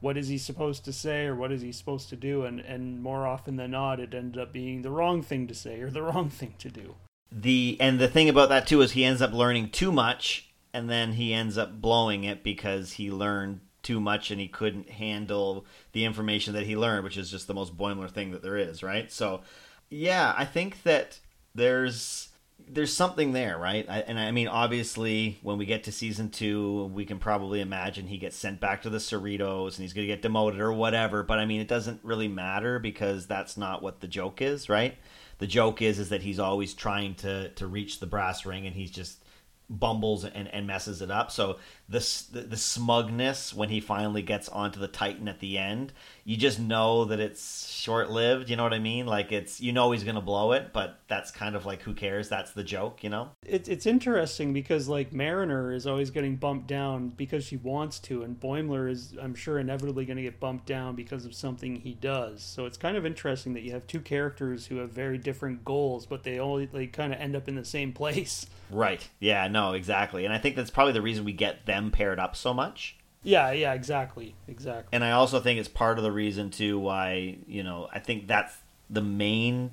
what is he supposed to say or what is he supposed to do, and and more often than not, it ended up being the wrong thing to say or the wrong thing to do. The and the thing about that too is he ends up learning too much, and then he ends up blowing it because he learned too much and he couldn't handle the information that he learned, which is just the most Boimler thing that there is, right? So, yeah, I think that there's there's something there, right? I, and I mean, obviously, when we get to season two, we can probably imagine he gets sent back to the Cerritos and he's going to get demoted or whatever. But I mean, it doesn't really matter because that's not what the joke is, right? The joke is is that he's always trying to to reach the brass ring and he's just bumbles and, and messes it up. So the, the, the smugness when he finally gets onto the Titan at the end, you just know that it's short lived. You know what I mean? Like it's you know he's gonna blow it, but that's kind of like who cares? That's the joke, you know. It's it's interesting because like Mariner is always getting bumped down because she wants to, and Boimler is I'm sure inevitably going to get bumped down because of something he does. So it's kind of interesting that you have two characters who have very different goals, but they only they kind of end up in the same place. Right. Yeah. No. Exactly. And I think that's probably the reason we get them paired up so much. Yeah, yeah, exactly, exactly. And I also think it's part of the reason too why you know I think that's the main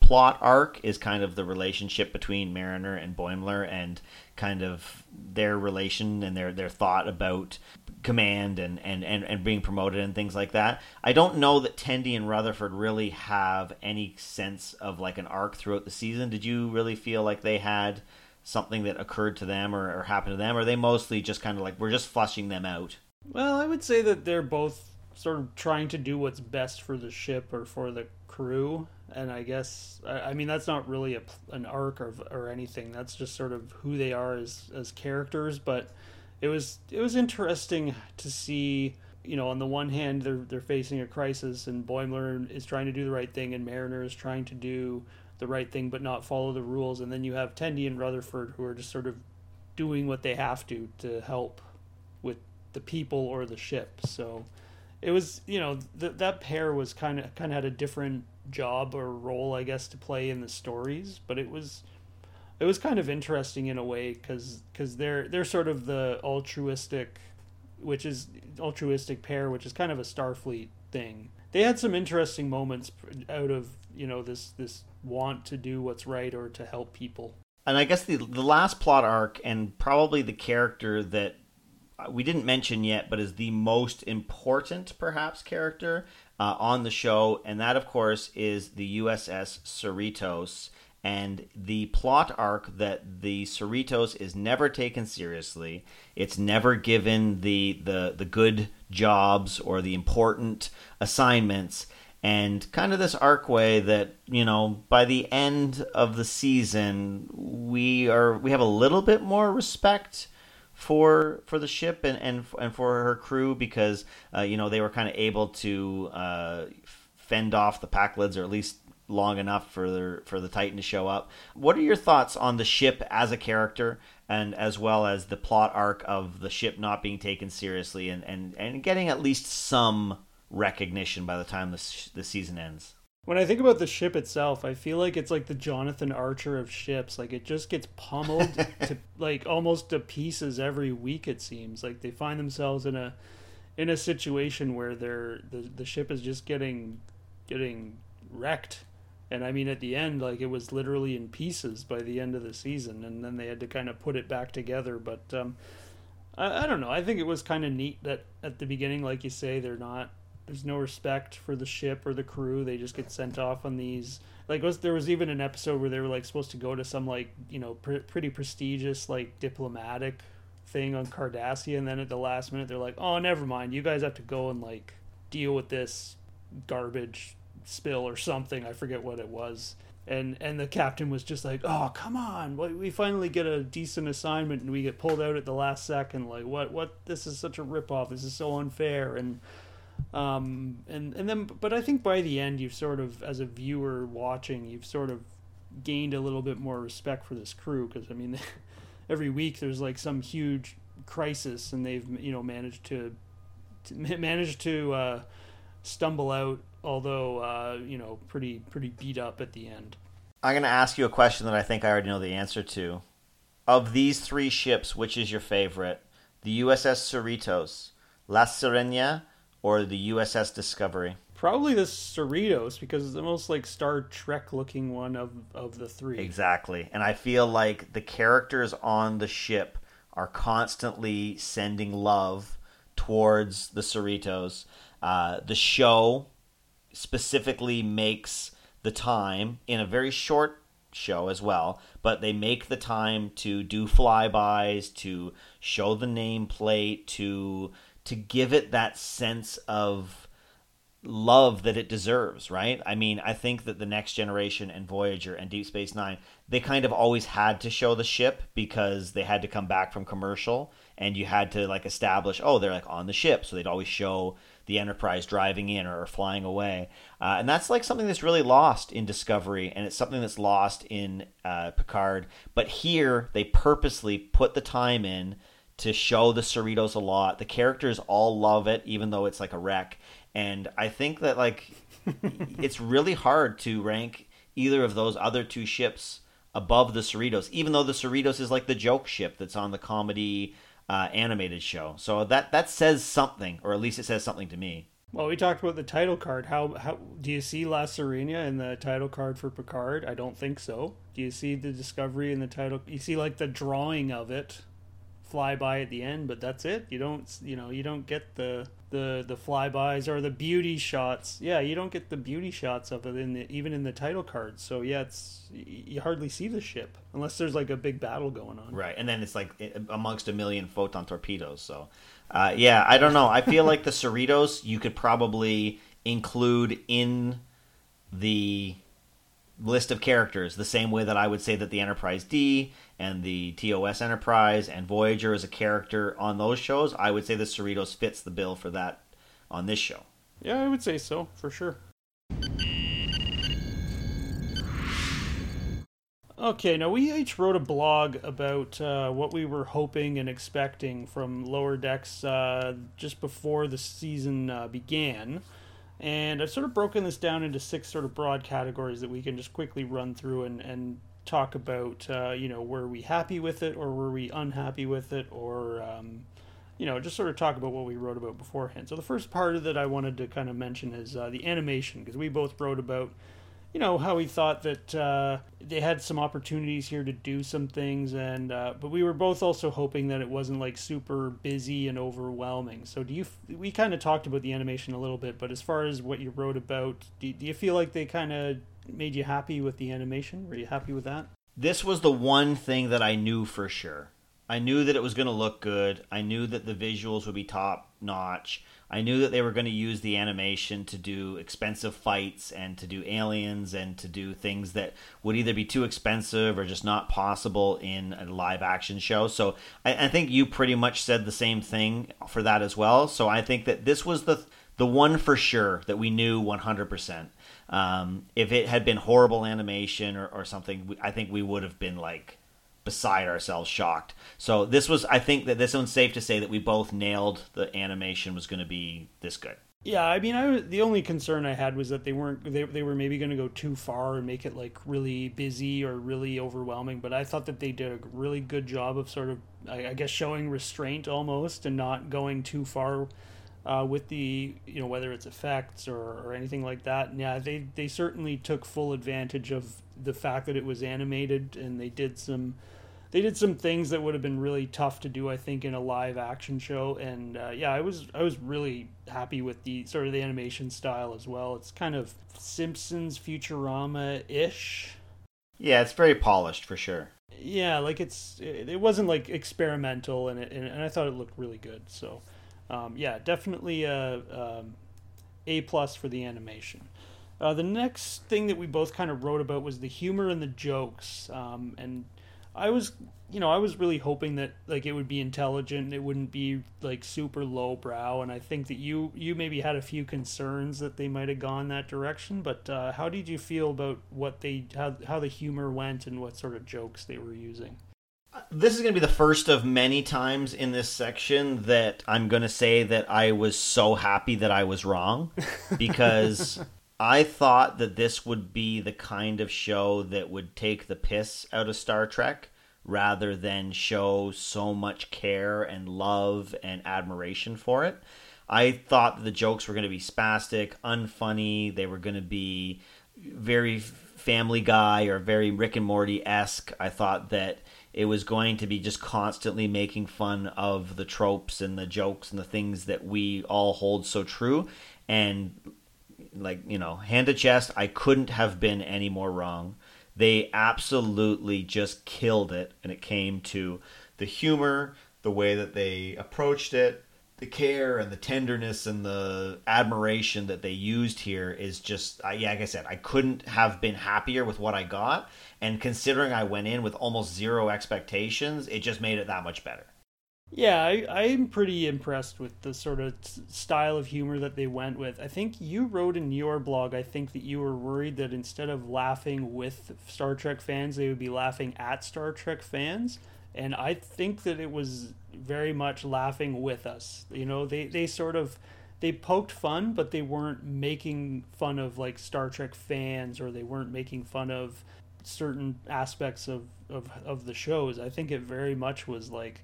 plot arc is kind of the relationship between Mariner and Boimler and kind of their relation and their their thought about command and, and, and, and being promoted and things like that. I don't know that Tendi and Rutherford really have any sense of like an arc throughout the season. Did you really feel like they had something that occurred to them or, or happened to them? Or are they mostly just kind of like we're just flushing them out? Well, I would say that they're both sort of trying to do what's best for the ship or for the crew. And I guess I, I mean that's not really a, an arc or, or anything. That's just sort of who they are as as characters. But it was it was interesting to see. You know, on the one hand, they're they're facing a crisis, and Boimler is trying to do the right thing, and Mariner is trying to do the right thing but not follow the rules. And then you have Tendi and Rutherford who are just sort of doing what they have to to help with the people or the ship. So it was, you know, th- that pair was kind of kind of had a different job or role, I guess, to play in the stories. But it was it was kind of interesting in a way because because they're they're sort of the altruistic, which is altruistic pair, which is kind of a Starfleet thing. They had some interesting moments out of you know this this want to do what's right or to help people. And I guess the the last plot arc and probably the character that we didn't mention yet, but is the most important, perhaps, character uh, on the show, and that, of course, is the USS Cerritos. And the plot arc that the Cerritos is never taken seriously. It's never given the the the good jobs or the important assignments and kind of this arc way that you know by the end of the season we are we have a little bit more respect for for the ship and and, and for her crew because uh, you know they were kind of able to uh, fend off the Pakleds or at least long enough for the for the Titan to show up. What are your thoughts on the ship as a character and as well as the plot arc of the ship not being taken seriously and and, and getting at least some recognition by the time the, the season ends. When I think about the ship itself, I feel like it's like the Jonathan Archer of ships. Like it just gets pummeled to like almost to pieces every week. It seems like they find themselves in a in a situation where they're the the ship is just getting getting wrecked. And I mean, at the end, like it was literally in pieces by the end of the season, and then they had to kind of put it back together. But um, I, I don't know. I think it was kind of neat that at the beginning, like you say, they're not there's no respect for the ship or the crew. They just get sent off on these. Like, was there was even an episode where they were like supposed to go to some like you know pr- pretty prestigious like diplomatic thing on Cardassia, and then at the last minute they're like, oh, never mind. You guys have to go and like deal with this garbage spill or something. I forget what it was. And and the captain was just like, oh come on, we finally get a decent assignment, and we get pulled out at the last second. Like what what? This is such a ripoff. This is so unfair. And um, and and then but I think by the end you've sort of as a viewer watching you've sort of gained a little bit more respect for this crew because I mean every week there's like some huge crisis and they've you know managed to, to managed to uh, stumble out although uh, you know pretty pretty beat up at the end. I'm going to ask you a question that I think I already know the answer to. Of these three ships, which is your favorite? The USS Cerritos, La Sirena, or the USS Discovery? Probably the Cerritos because it's the most like Star Trek looking one of of the three. Exactly. And I feel like the characters on the ship are constantly sending love towards the Cerritos. Uh, the show specifically makes the time in a very short show as well, but they make the time to do flybys, to show the nameplate, to to give it that sense of love that it deserves, right? I mean, I think that the next generation and Voyager and Deep Space 9, they kind of always had to show the ship because they had to come back from commercial and you had to like establish, oh, they're like on the ship, so they'd always show the Enterprise driving in or flying away. Uh, and that's like something that's really lost in Discovery, and it's something that's lost in uh, Picard. But here, they purposely put the time in to show the Cerritos a lot. The characters all love it, even though it's like a wreck. And I think that like it's really hard to rank either of those other two ships above the Cerritos, even though the Cerritos is like the joke ship that's on the comedy uh, animated show. So that that says something, or at least it says something to me. Well, we talked about the title card. How how do you see La Sirena in the title card for Picard? I don't think so. Do you see the Discovery in the title? You see like the drawing of it fly by at the end, but that's it. You don't you know you don't get the the the flybys or the beauty shots. Yeah, you don't get the beauty shots of it in the even in the title cards. So yeah, it's you hardly see the ship unless there's like a big battle going on. Right, and then it's like amongst a million photon torpedoes. So uh, yeah, I don't know. I feel like the Cerritos you could probably include in the list of characters the same way that I would say that the Enterprise D and the TOS Enterprise and Voyager is a character on those shows, I would say the Cerritos fits the bill for that on this show. Yeah, I would say so, for sure. Okay, now we each wrote a blog about uh, what we were hoping and expecting from Lower Decks uh, just before the season uh, began. And I've sort of broken this down into six sort of broad categories that we can just quickly run through and, and talk about, uh, you know, were we happy with it or were we unhappy with it or, um, you know, just sort of talk about what we wrote about beforehand. So the first part that I wanted to kind of mention is uh, the animation because we both wrote about you know how we thought that uh, they had some opportunities here to do some things and uh, but we were both also hoping that it wasn't like super busy and overwhelming. So do you we kind of talked about the animation a little bit but as far as what you wrote about do, do you feel like they kind of made you happy with the animation? Were you happy with that? This was the one thing that i knew for sure. I knew that it was going to look good. I knew that the visuals would be top notch I knew that they were going to use the animation to do expensive fights and to do aliens and to do things that would either be too expensive or just not possible in a live action show. So I, I think you pretty much said the same thing for that as well. So I think that this was the the one for sure that we knew 100%. Um, if it had been horrible animation or, or something, I think we would have been like beside ourselves shocked. So this was I think that this one's safe to say that we both nailed the animation was going to be this good. Yeah, I mean, I the only concern I had was that they weren't they they were maybe going to go too far and make it like really busy or really overwhelming. But I thought that they did a really good job of sort of I, I guess showing restraint almost and not going too far uh, with the you know whether it's effects or, or anything like that. And yeah, they they certainly took full advantage of the fact that it was animated and they did some they did some things that would have been really tough to do i think in a live action show. And uh, yeah i was i was really happy with the sort of the animation style as well. It's kind of simpsons futurama-ish. Yeah it's very polished for sure. Yeah like it's it, it wasn't like experimental and, it, and i thought it looked really good so um, yeah definitely a, um, a plus for the animation uh, the next thing that we both kind of wrote about was the humor and the jokes um, and I was, you know, I was really hoping that like it would be intelligent, it wouldn't be like super lowbrow, and I think that you you maybe had a few concerns that they might have gone that direction. But uh, how did you feel about what they how how the humor went and what sort of jokes they were using? This is going to be the first of many times in this section that I'm going to say that I was so happy that I was wrong because I thought that this would be the kind of show that would take the piss out of Star Trek rather than show so much care and love and admiration for it. I thought the jokes were going to be spastic, unfunny. They were going to be very Family Guy or very Rick and Morty esque. I thought that it was going to be just constantly making fun of the tropes and the jokes and the things that we all hold so true. And like you know, hand to chest, I couldn't have been any more wrong. They absolutely just killed it, and it came to the humor, the way that they approached it, the care and the tenderness and the admiration that they used here is just yeah like i said i couldn't have been happier with what i got. And considering i went in with almost zero expectations it just made it that much better. Yeah I, i'm pretty impressed with the sort of style of humor that they went with. I think you wrote in your blog i think that you were worried that instead of laughing with star trek fans they would be laughing at star trek fans. And I think that it was very much laughing with us. You know, they they sort of they poked fun, but they weren't making fun of like Star Trek fans or they weren't making fun of certain aspects of of of the shows. I think it very much was like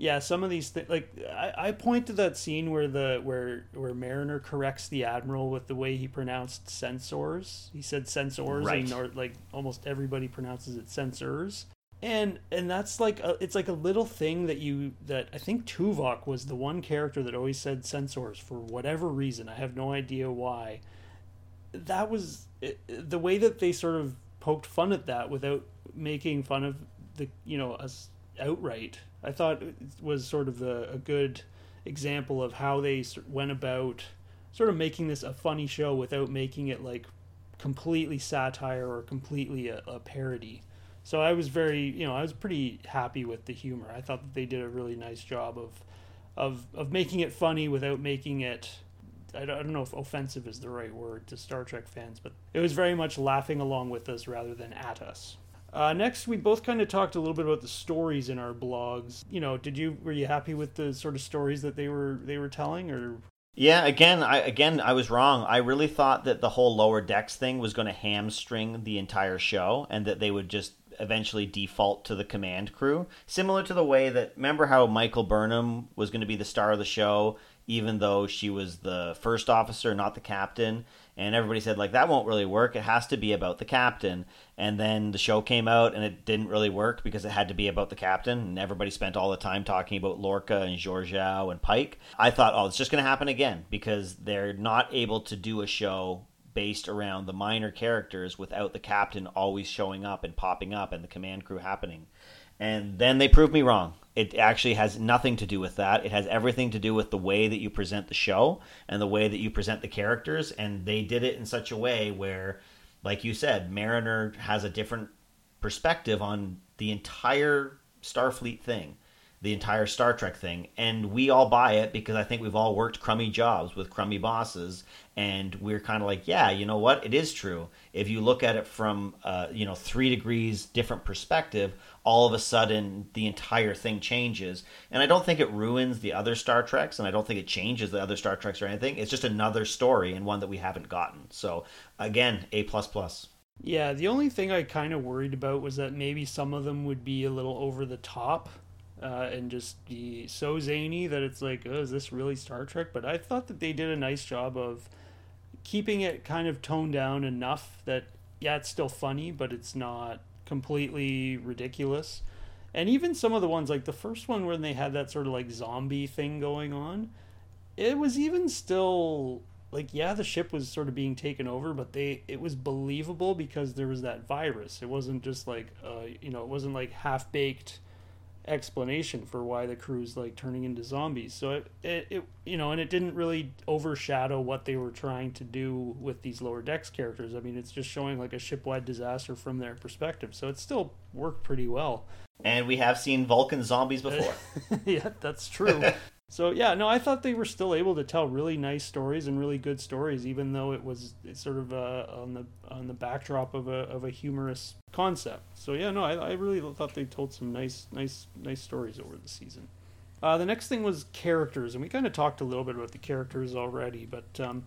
yeah, some of these things like I, I point to that scene where the where where Mariner corrects the admiral with the way he pronounced censors. He said censors, right. and or, like almost everybody pronounces it censors and and that's like a, it's like a little thing that you that I think Tuvok was the one character that always said censors for whatever reason. I have no idea why. That was it, the way that they sort of poked fun at that without making fun of the you know us outright. I thought it was sort of a, a good example of how they went about sort of making this a funny show without making it like completely satire or completely a, a parody so I was very, you know, I was pretty happy with the humor. I thought that they did a really nice job of, of, of making it funny without making it. I don't, I don't know if offensive is the right word to Star Trek fans, but it was very much laughing along with us rather than at us. Uh, next, we both kind of talked a little bit about the stories in our blogs. You know, did you were you happy with the sort of stories that they were they were telling, or yeah, again, I again I was wrong. I really thought that the whole lower decks thing was going to hamstring the entire show, and that they would just eventually default to the command crew. Similar to the way that remember how Michael Burnham was going to be the star of the show, even though she was the first officer, not the captain. And everybody said like that won't really work. It has to be about the captain. And then the show came out and it didn't really work because it had to be about the captain. And everybody spent all the time talking about Lorca and Georgiou and Pike. I thought, oh, it's just going to happen again because they're not able to do a show based around the minor characters without the captain always showing up and popping up and the command crew happening. And then they proved me wrong. It actually has nothing to do with that. It has everything to do with the way that you present the show and the way that you present the characters. And they did it in such a way where, like you said, Mariner has a different perspective on the entire Starfleet thing the entire Star Trek thing. And we all buy it because I think we've all worked crummy jobs with crummy bosses. And we're kind of like, yeah, you know what? It is true. If you look at it from, uh, you know, three degrees different perspective, all of a sudden the entire thing changes. And I don't think it ruins the other Star Treks, and I don't think it changes the other Star Treks or anything. It's just another story and one that we haven't gotten. So again, A plus plus. Yeah, the only thing I kind of worried about was that maybe some of them would be a little over the top uh, and just be so zany that it's like, oh, is this really Star Trek? But I thought that they did a nice job of keeping it kind of toned down enough that, yeah, it's still funny, but it's not completely ridiculous. And even some of the ones, like the first one when they had that sort of like zombie thing going on, it was even still like yeah the ship was sort of being taken over but they it was believable because there was that virus it wasn't just like uh you know it wasn't like half baked explanation for why the crew's like turning into zombies. So it, it, it, you know, and it didn't really overshadow what they were trying to do with these lower decks characters. I mean, it's just showing like a shipwide disaster from their perspective. So it still worked pretty well. And we have seen Vulcan zombies before. yeah, that's true. So yeah, no, I thought they were still able to tell really nice stories and really good stories, even though it was sort of uh, on the on the backdrop of a of a humorous concept. So yeah, no, I, I really thought they told some nice nice nice stories over the season. Uh, the next thing was characters, and we kind of talked a little bit about the characters already, but um,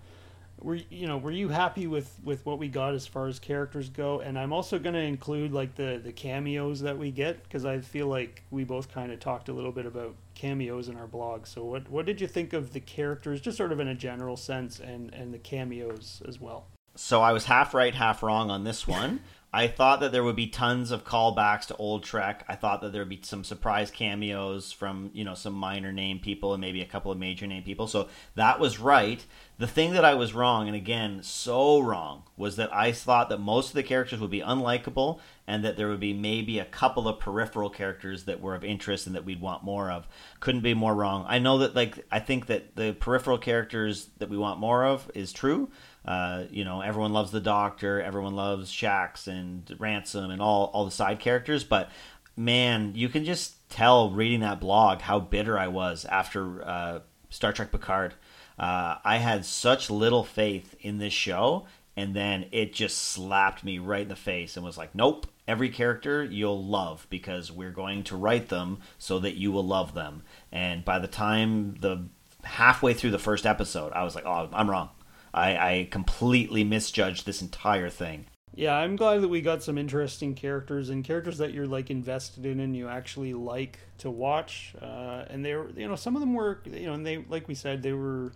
were you know were you happy with with what we got as far as characters go? And i'm also going to include like the the cameos that we get because i feel like we both kind of talked a little bit about cameos in our blog. So what what did you think of the characters just sort of in a general sense and and the cameos as well? So i was half right half wrong on this one I thought that there would be tons of callbacks to old Trek. I thought that there would be some surprise cameos from, you know, some minor name people and maybe a couple of major name people. So that was right. The thing that I was wrong, and again, so wrong, was that I thought that most of the characters would be unlikable and that there would be maybe a couple of peripheral characters that were of interest and that we'd want more of. Couldn't be more wrong. I know that, like, I think that the peripheral characters that we want more of is true uh, you know, everyone loves the Doctor, everyone loves Shaxs and Ransom and all all the side characters, but man, you can just tell reading that blog how bitter I was after uh, Star Trek Picard. Uh, I had such little faith in this show, and then it just slapped me right in the face and was like, "Nope, every character you'll love because we're going to write them so that you will love them." And by the time the halfway through the first episode, I was like, "Oh, I'm wrong. I, I completely misjudged this entire thing. Yeah, I'm glad that we got some interesting characters and characters that you're like invested in and you actually like to watch. Uh, and they were, you know, some of them were, you know, and they, like we said, they were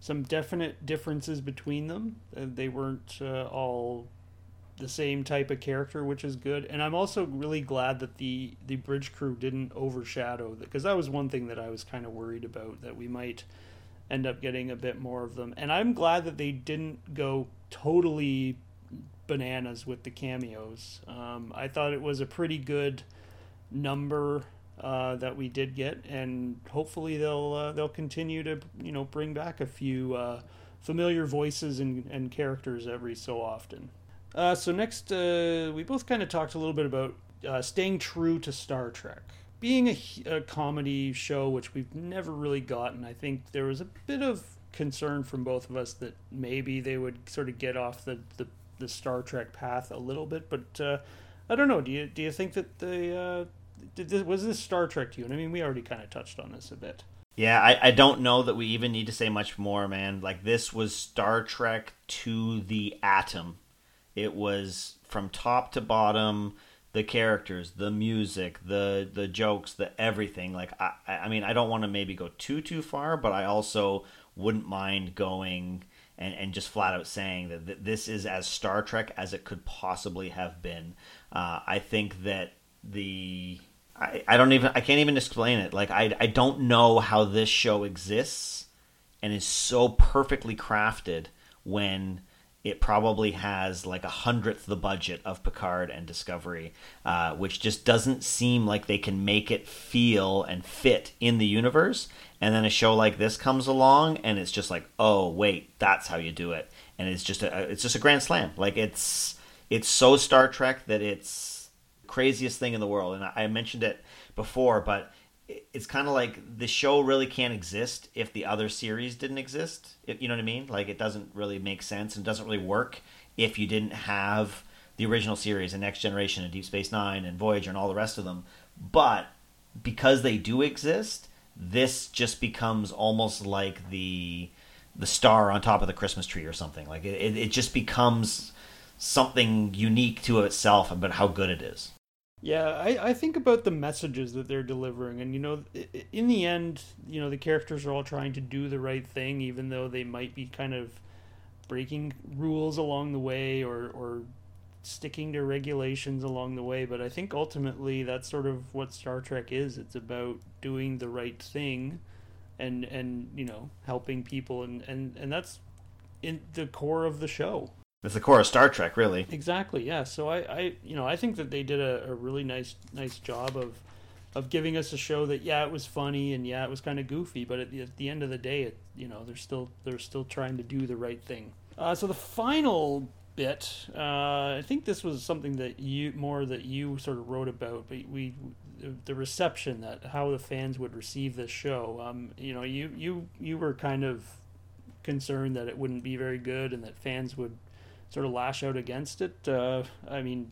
some definite differences between them. Uh, they weren't uh, all the same type of character, which is good. And I'm also really glad that the the bridge crew didn't overshadow that because that was one thing that I was kind of worried about that we might end up getting a bit more of them. And I'm glad that they didn't go totally bananas with the cameos. Um, I thought it was a pretty good number uh, that we did get, and hopefully they'll uh, they'll continue to you know bring back a few uh, familiar voices and, and characters every so often. Uh, so next, uh, we both kind of talked a little bit about uh, staying true to Star Trek being a, a, comedy show, which we've never really gotten, I think there was a bit of concern from both of us that maybe they would sort of get off the, the, the Star Trek path a little bit. But uh, I don't know. Do you do you think that the uh, this, was this Star Trek to you? And I mean, we already kind of touched on this a bit. Yeah, I, I don't know that we even need to say much more, man. Like this was Star Trek to the atom. It was from top to bottom the characters, the music, the the jokes, the everything. Like I, I mean, I don't want to maybe go too too far, but I also wouldn't mind going and, and just flat out saying that, this is as Star Trek as it could possibly have been. Uh, I think that the I, I don't even I can't even explain it. Like I I don't know how this show exists and is so perfectly crafted when it probably has like a hundredth the budget of Picard and Discovery, uh, which just doesn't seem like they can make it feel and fit in the universe. And then a show like this comes along, and it's just like, oh wait, that's how you do it, and it's just a it's just a grand slam. Like it's it's so Star Trek that it's craziest thing in the world. And I mentioned it before, but it's kind of like the show really can't exist if the other series didn't exist. If, you know what I mean? Like it doesn't really make sense and doesn't really work if you didn't have the original series and Next Generation and Deep Space Nine and Voyager and all the rest of them. But because they do exist, this just becomes almost like the the star on top of the Christmas tree or something. Like it, it, it just becomes something unique to itself about how good it is. Yeah, I, I think about the messages that they're delivering, and you know, in the end, you know, the characters are all trying to do the right thing, even though they might be kind of breaking rules along the way or or sticking to regulations along the way. But I think ultimately that's sort of what Star Trek is. It's about doing the right thing, and and you know, helping people, and and and that's in the core of the show. It's the core of Star Trek, really. Exactly. Yeah. So I, I you know, I think that they did a, a really nice, nice job of, of giving us a show that yeah, it was funny and yeah, it was kind of goofy, but at the, at the end of the day, it, you know, they're still they're still trying to do the right thing. Uh, so the final bit, uh, I think this was something that you more that you sort of wrote about, but we the reception that how the fans would receive this show. Um, you know, you you you were kind of concerned that it wouldn't be very good and that fans would sort of lash out against it. Uh, I mean,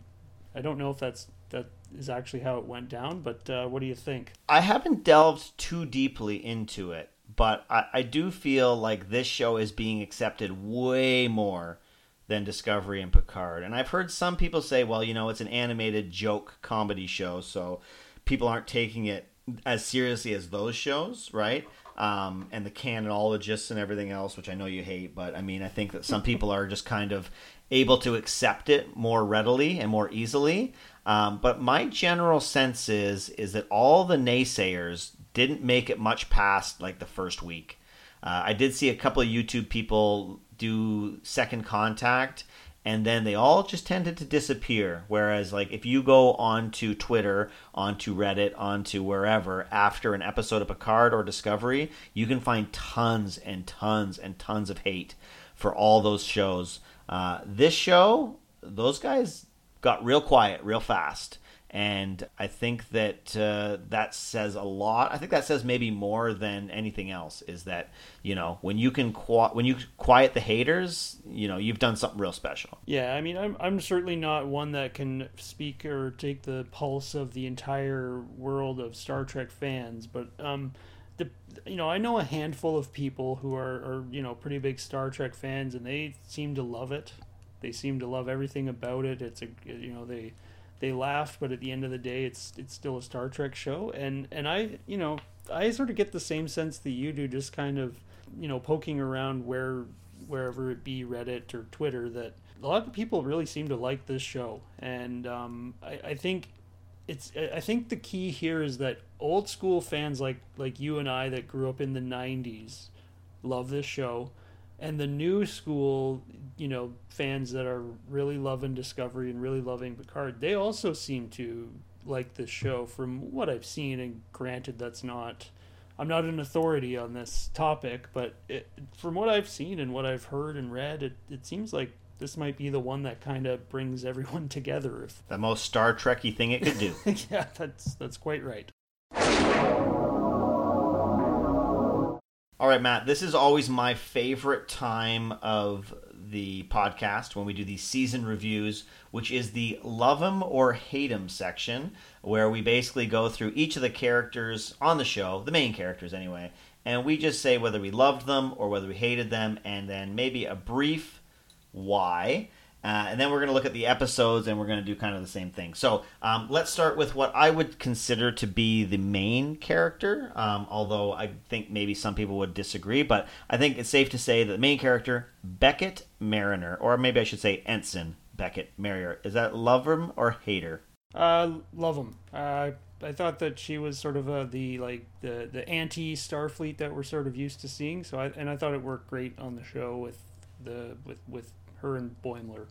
I don't know if that's that is actually how it went down, but uh, what do you think? I haven't delved too deeply into it, but I, I do feel like this show is being accepted way more than Discovery and Picard. And I've heard some people say, well, you know, it's an animated joke comedy show, so people aren't taking it as seriously as those shows, right? Um, and the canonologists and everything else, which I know you hate, but I mean, I think that some people are just kind of able to accept it more readily and more easily. Um, but my general sense is is that all the naysayers didn't make it much past like the first week. Uh, I did see a couple of YouTube people do second contact and then they all just tended to disappear. Whereas like if you go onto twitter onto reddit onto wherever after an episode of picard or discovery you can find tons and tons and tons of hate for all those shows. Uh, this show those guys got real quiet real fast and I think that uh, that says a lot. I think that says maybe more than anything else is that you know when you can qu- when you quiet the haters, you know you've done something real special. Yeah, I mean, I'm I'm certainly not one that can speak or take the pulse of the entire world of Star Trek fans, but um, the you know I know a handful of people who are, are you know pretty big Star Trek fans, and they seem to love it. They seem to love everything about it. It's a you know they they laugh, but at the end of the day, it's it's still a Star Trek show. And and I you know I sort of get the same sense that you do, just kind of you know poking around where wherever it be Reddit or Twitter that a lot of people really seem to like this show, and um, I, I think it's I think the key here is that old school fans like like you and I that grew up in the '90s love this show and the new school, you know, fans that are really loving Discovery and really loving Picard, they also seem to like this show from what I've seen. And granted, that's not, I'm not an authority on this topic, but it, from what I've seen and what I've heard and read, it, it seems like this might be the one that kind of brings everyone together. If the most Star Trekky thing it could do. yeah, that's that's quite right. All right, Matt, this is always my favorite time of the podcast when we do these season reviews, which is the love 'em or hate 'em section, where we basically go through each of the characters on the show, the main characters anyway, and we just say whether we loved them or whether we hated them, and then maybe a brief why. Uh, and then we're going to look at the episodes and we're going to do kind of the same thing. So um, let's start with what I would consider to be the main character, um, although I think maybe some people would disagree. But I think it's safe to say that the main character, Beckett Mariner, or maybe I should say Ensign Beckett Mariner, is that love him or hater? Uh, love him. Uh, I thought that she was sort of uh, the like the the anti Starfleet that we're sort of used to seeing. So I and I thought it worked great on the show with the with with her and Boimler.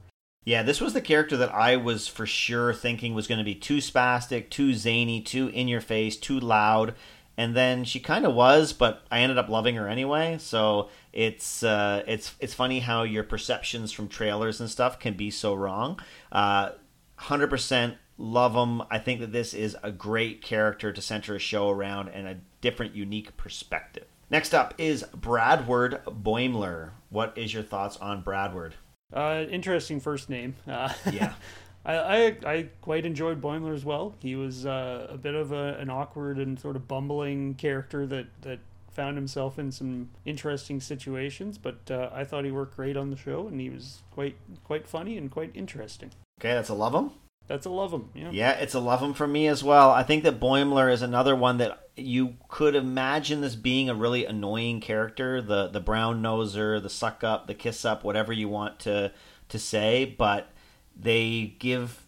Yeah, this was the character that I was for sure thinking was going to be too spastic, too zany, too in your face, too loud. And then she kind of was, but I ended up loving her anyway. So it's uh, it's it's funny how your perceptions from trailers and stuff can be so wrong. Uh, hundred percent love them. I think that this is a great character to center a show around and a different, unique perspective. Next up is Bradward Boimler. What is your thoughts on Bradward? Uh, interesting first name. Uh, yeah. I, I, I quite enjoyed Boimler as well. He was uh, a bit of a, an awkward and sort of bumbling character that, that found himself in some interesting situations, but uh, I thought he worked great on the show, and he was quite quite funny and quite interesting. Okay, that's a love him. That's a love him. Yeah. Yeah, it's a love him for me as well. I think that Boimler is another one that you could imagine this being a really annoying character, the the brown noser, the suck up, the kiss up, whatever you want to to say, but they give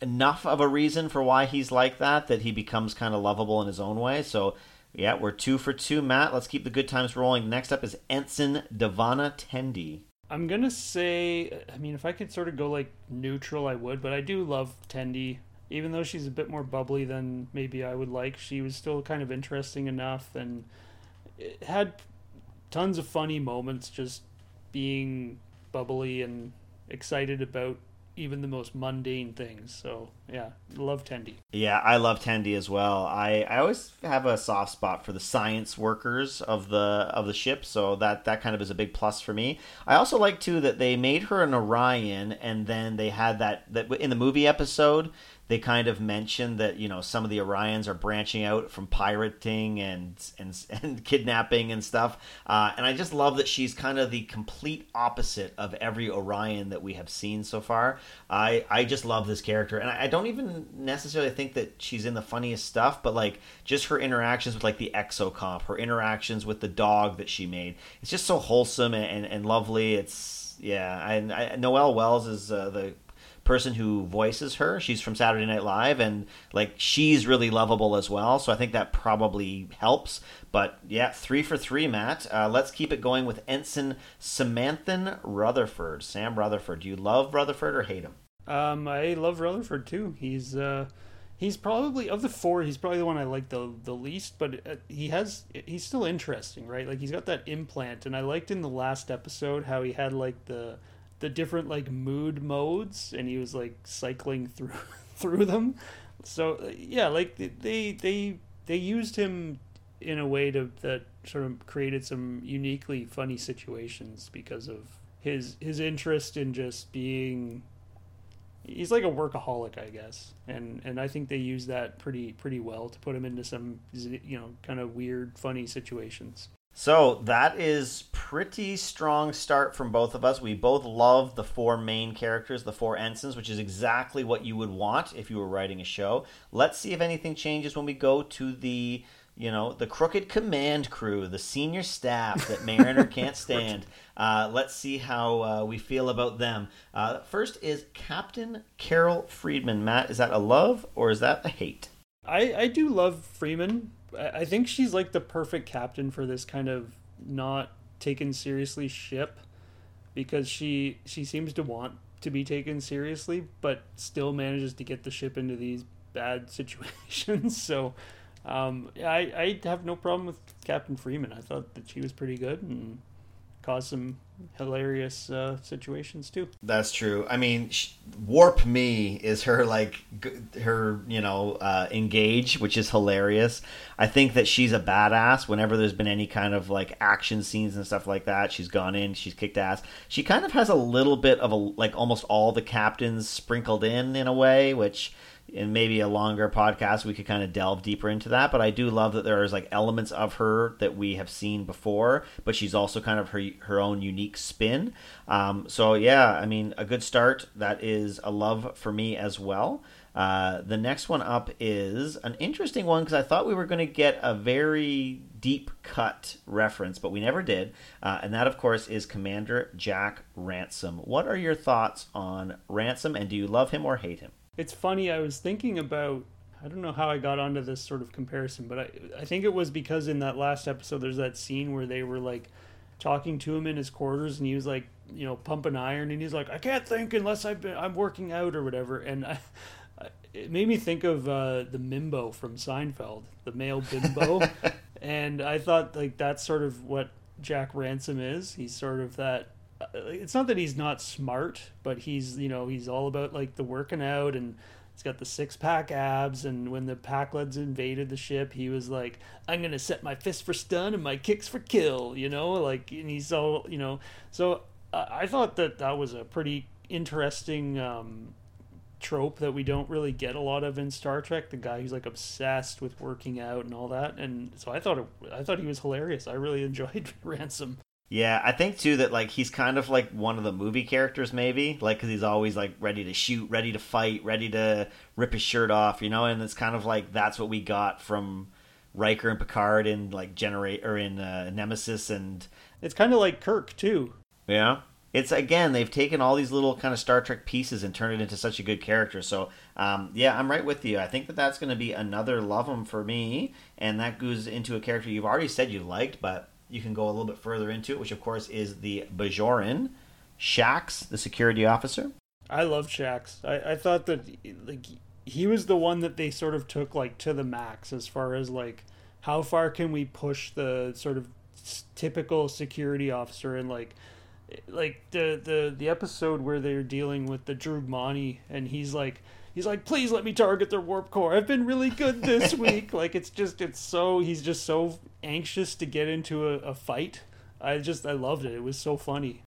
enough of a reason for why he's like that that he becomes kind of lovable in his own way. So, yeah, we're two for two, Matt. Let's keep the good times rolling. Next up is Ensign D'Vana Tendi. I'm gonna say, I mean, if I could sort of go like neutral, I would, but I do love Tendi. Even though she's a bit more bubbly than maybe I would like, she was still kind of interesting enough and had tons of funny moments just being bubbly and excited about even the most mundane things. So yeah, love Tendi. Yeah, I love Tendi as well. I, I always have a soft spot for the science workers of the of the ship, so that that kind of is a big plus for me. I also like too that they made her an Orion, and then they had that that in the movie episode they kind of mention that you know some of the Orions are branching out from pirating and and, and kidnapping and stuff. Uh, and I just love that she's kind of the complete opposite of every Orion that we have seen so far. I I just love this character, and I, I don't even necessarily think that she's in the funniest stuff, but like just her interactions with like the exocomp, her interactions with the dog that she made, it's just so wholesome and, and, and lovely. It's yeah, and I, Noelle Wells is uh, the person who voices her. She's from Saturday Night Live, and like she's really lovable as well. So I think that probably helps. But yeah, three for three, Matt. Uh, let's keep it going with Ensign Samanthan Rutherford. Sam Rutherford. Do you love Rutherford or hate him? Um, I love Rutherford too. He's uh, he's probably of the four. He's probably the one I like the the least. But uh, he has he's still interesting, right? Like he's got that implant, and I liked in the last episode how he had like the the different like mood modes and he was like cycling through through them. So yeah like they they they used him in a way to that sort of created some uniquely funny situations because of his his interest in just being he's like a workaholic i guess. And and i think they use that pretty pretty well to put him into some you know kind of weird funny situations so that is pretty strong start from both of us. We both love the four main characters, the four ensigns, which is exactly what you would want if you were writing a show. Let's see if anything changes when we go to the you know the crooked command crew, the senior staff that Mariner can't stand. Uh, let's see how uh, we feel about them. Uh, first is Captain Carol Freeman. Matt, is that a love or is that a hate? I I do love Freeman. I think she's like the perfect captain for this kind of not taken seriously ship because she she seems to want to be taken seriously but still manages to get the ship into these bad situations so um, I, I have no problem with Captain Freeman. I thought that she was pretty good and caused some hilarious uh, situations too. That's true. I mean, warp me is her like her you know uh, engage, which is hilarious. I think that she's a badass. Whenever there's been any kind of like action scenes and stuff like that, she's gone in, she's kicked ass. She kind of has a little bit of a like almost all the captains sprinkled in in a way, which in maybe a longer podcast we could kind of delve deeper into that but i do love that there's like elements of her that we have seen before but she's also kind of her her own unique spin um, so yeah i mean a good start that is a love for me as well uh, the next one up is an interesting one because I thought we were going to get a very deep cut reference, but we never did. Uh, and that, of course, is Commander Jack Ransom. What are your thoughts on Ransom, and do you love him or hate him? It's funny. I was thinking about. I don't know how I got onto this sort of comparison, but I I think it was because in that last episode, there's that scene where they were like talking to him in his quarters, and he was like, you know, pumping iron, and he's like, I can't think unless I've been I'm working out or whatever, and I. It made me think of uh, the Mimbo from Seinfeld, the male bimbo, and I thought like that's sort of what Jack Ransom is. He's sort of that it's not that he's not smart, but he's you know he's all about like the working out and he's got the six pack abs. And when the Pakleds invaded the ship, he was like, "I'm gonna set my fist for stun and my kicks for kill," you know, like and he's all you know. So uh, I thought that that was a pretty interesting um, trope that we don't really get a lot of in Star Trek. The guy who's like obsessed with working out and all that, and so I thought it, I thought he was hilarious. I really enjoyed Ransom. Yeah, I think too that like he's kind of like one of the movie characters, maybe like because he's always like ready to shoot, ready to fight, ready to rip his shirt off, you know. And it's kind of like that's what we got from Riker and Picard in like Generate or in uh, Nemesis, and it's kind of like Kirk too. Yeah, it's again they've taken all these little kind of Star Trek pieces and turned it into such a good character. So um, yeah, I'm right with you. I think that that's going to be another love him for me, and that goes into a character you've already said you liked, but you can go a little bit further into it, which of course is the Bajoran, Shaxs, the security officer. I love Shaxs. I, I thought that like he was the one that they sort of took like to the max as far as like how far can we push the sort of typical security officer and like like the the the episode where they're dealing with the Drookmani and he's like he's like, please let me target their warp core. I've been really good this week. like it's just it's so he's just so anxious to get into a, a fight. I just I loved it. It was so funny.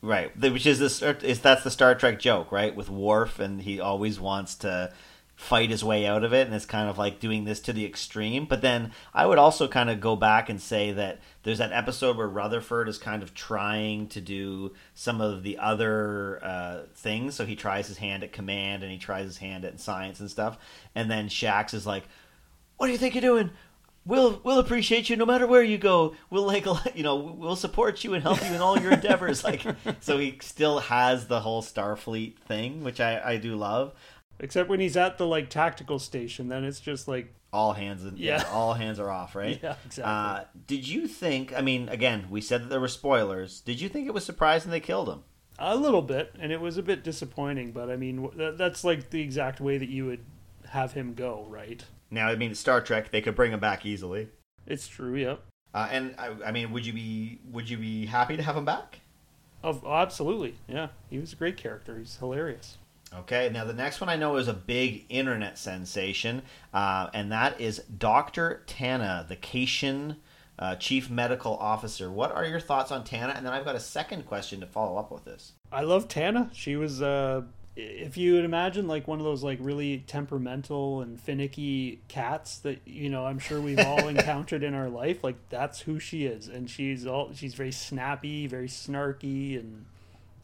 Right, which is this is that's the Star Trek joke, right? With Worf, and he always wants to fight his way out of it and it's kind of like doing this to the extreme but then i would also kind of go back and say that there's that episode where rutherford is kind of trying to do some of the other uh, things so he tries his hand at command and he tries his hand at science and stuff and then Shaxs is like what do you think you're doing we'll we'll appreciate you no matter where you go. We'll like you know we'll support you and help you in all your endeavors. like so, he still has the whole Starfleet thing, which I I do love. Except when he's at the like tactical station, then it's just like all hands and yeah. yeah. all hands are off, right? Yeah, exactly. Uh, did you think? I mean, again, we said that there were spoilers. Did you think it was surprising they killed him? A little bit, and it was a bit disappointing. But I mean, that's like the exact way that you would have him go, right? Now, I mean, Star Trek, they could bring him back easily. It's true. Yep. Uh, and I, I, mean, would you be would you be happy to have him back? Oh, absolutely. Yeah, he was a great character. He's hilarious. Okay, now the next one I know is a big internet sensation, uh, and that is Dr. T'Ana, the Caitian uh, Chief Medical Officer. What are your thoughts on T'Ana? And then I've got a second question to follow up with this. I love T'Ana. She was uh, if you would imagine like one of those like really temperamental and finicky cats that you know i'm sure we've all encountered in our life like that's who she is and she's all she's very snappy very snarky and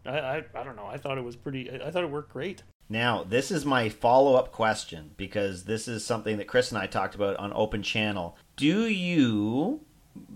I, I i don't know. I thought it was pretty i thought it worked great. Now this is my follow-up question because this is something that chris and i talked about on open channel. Do you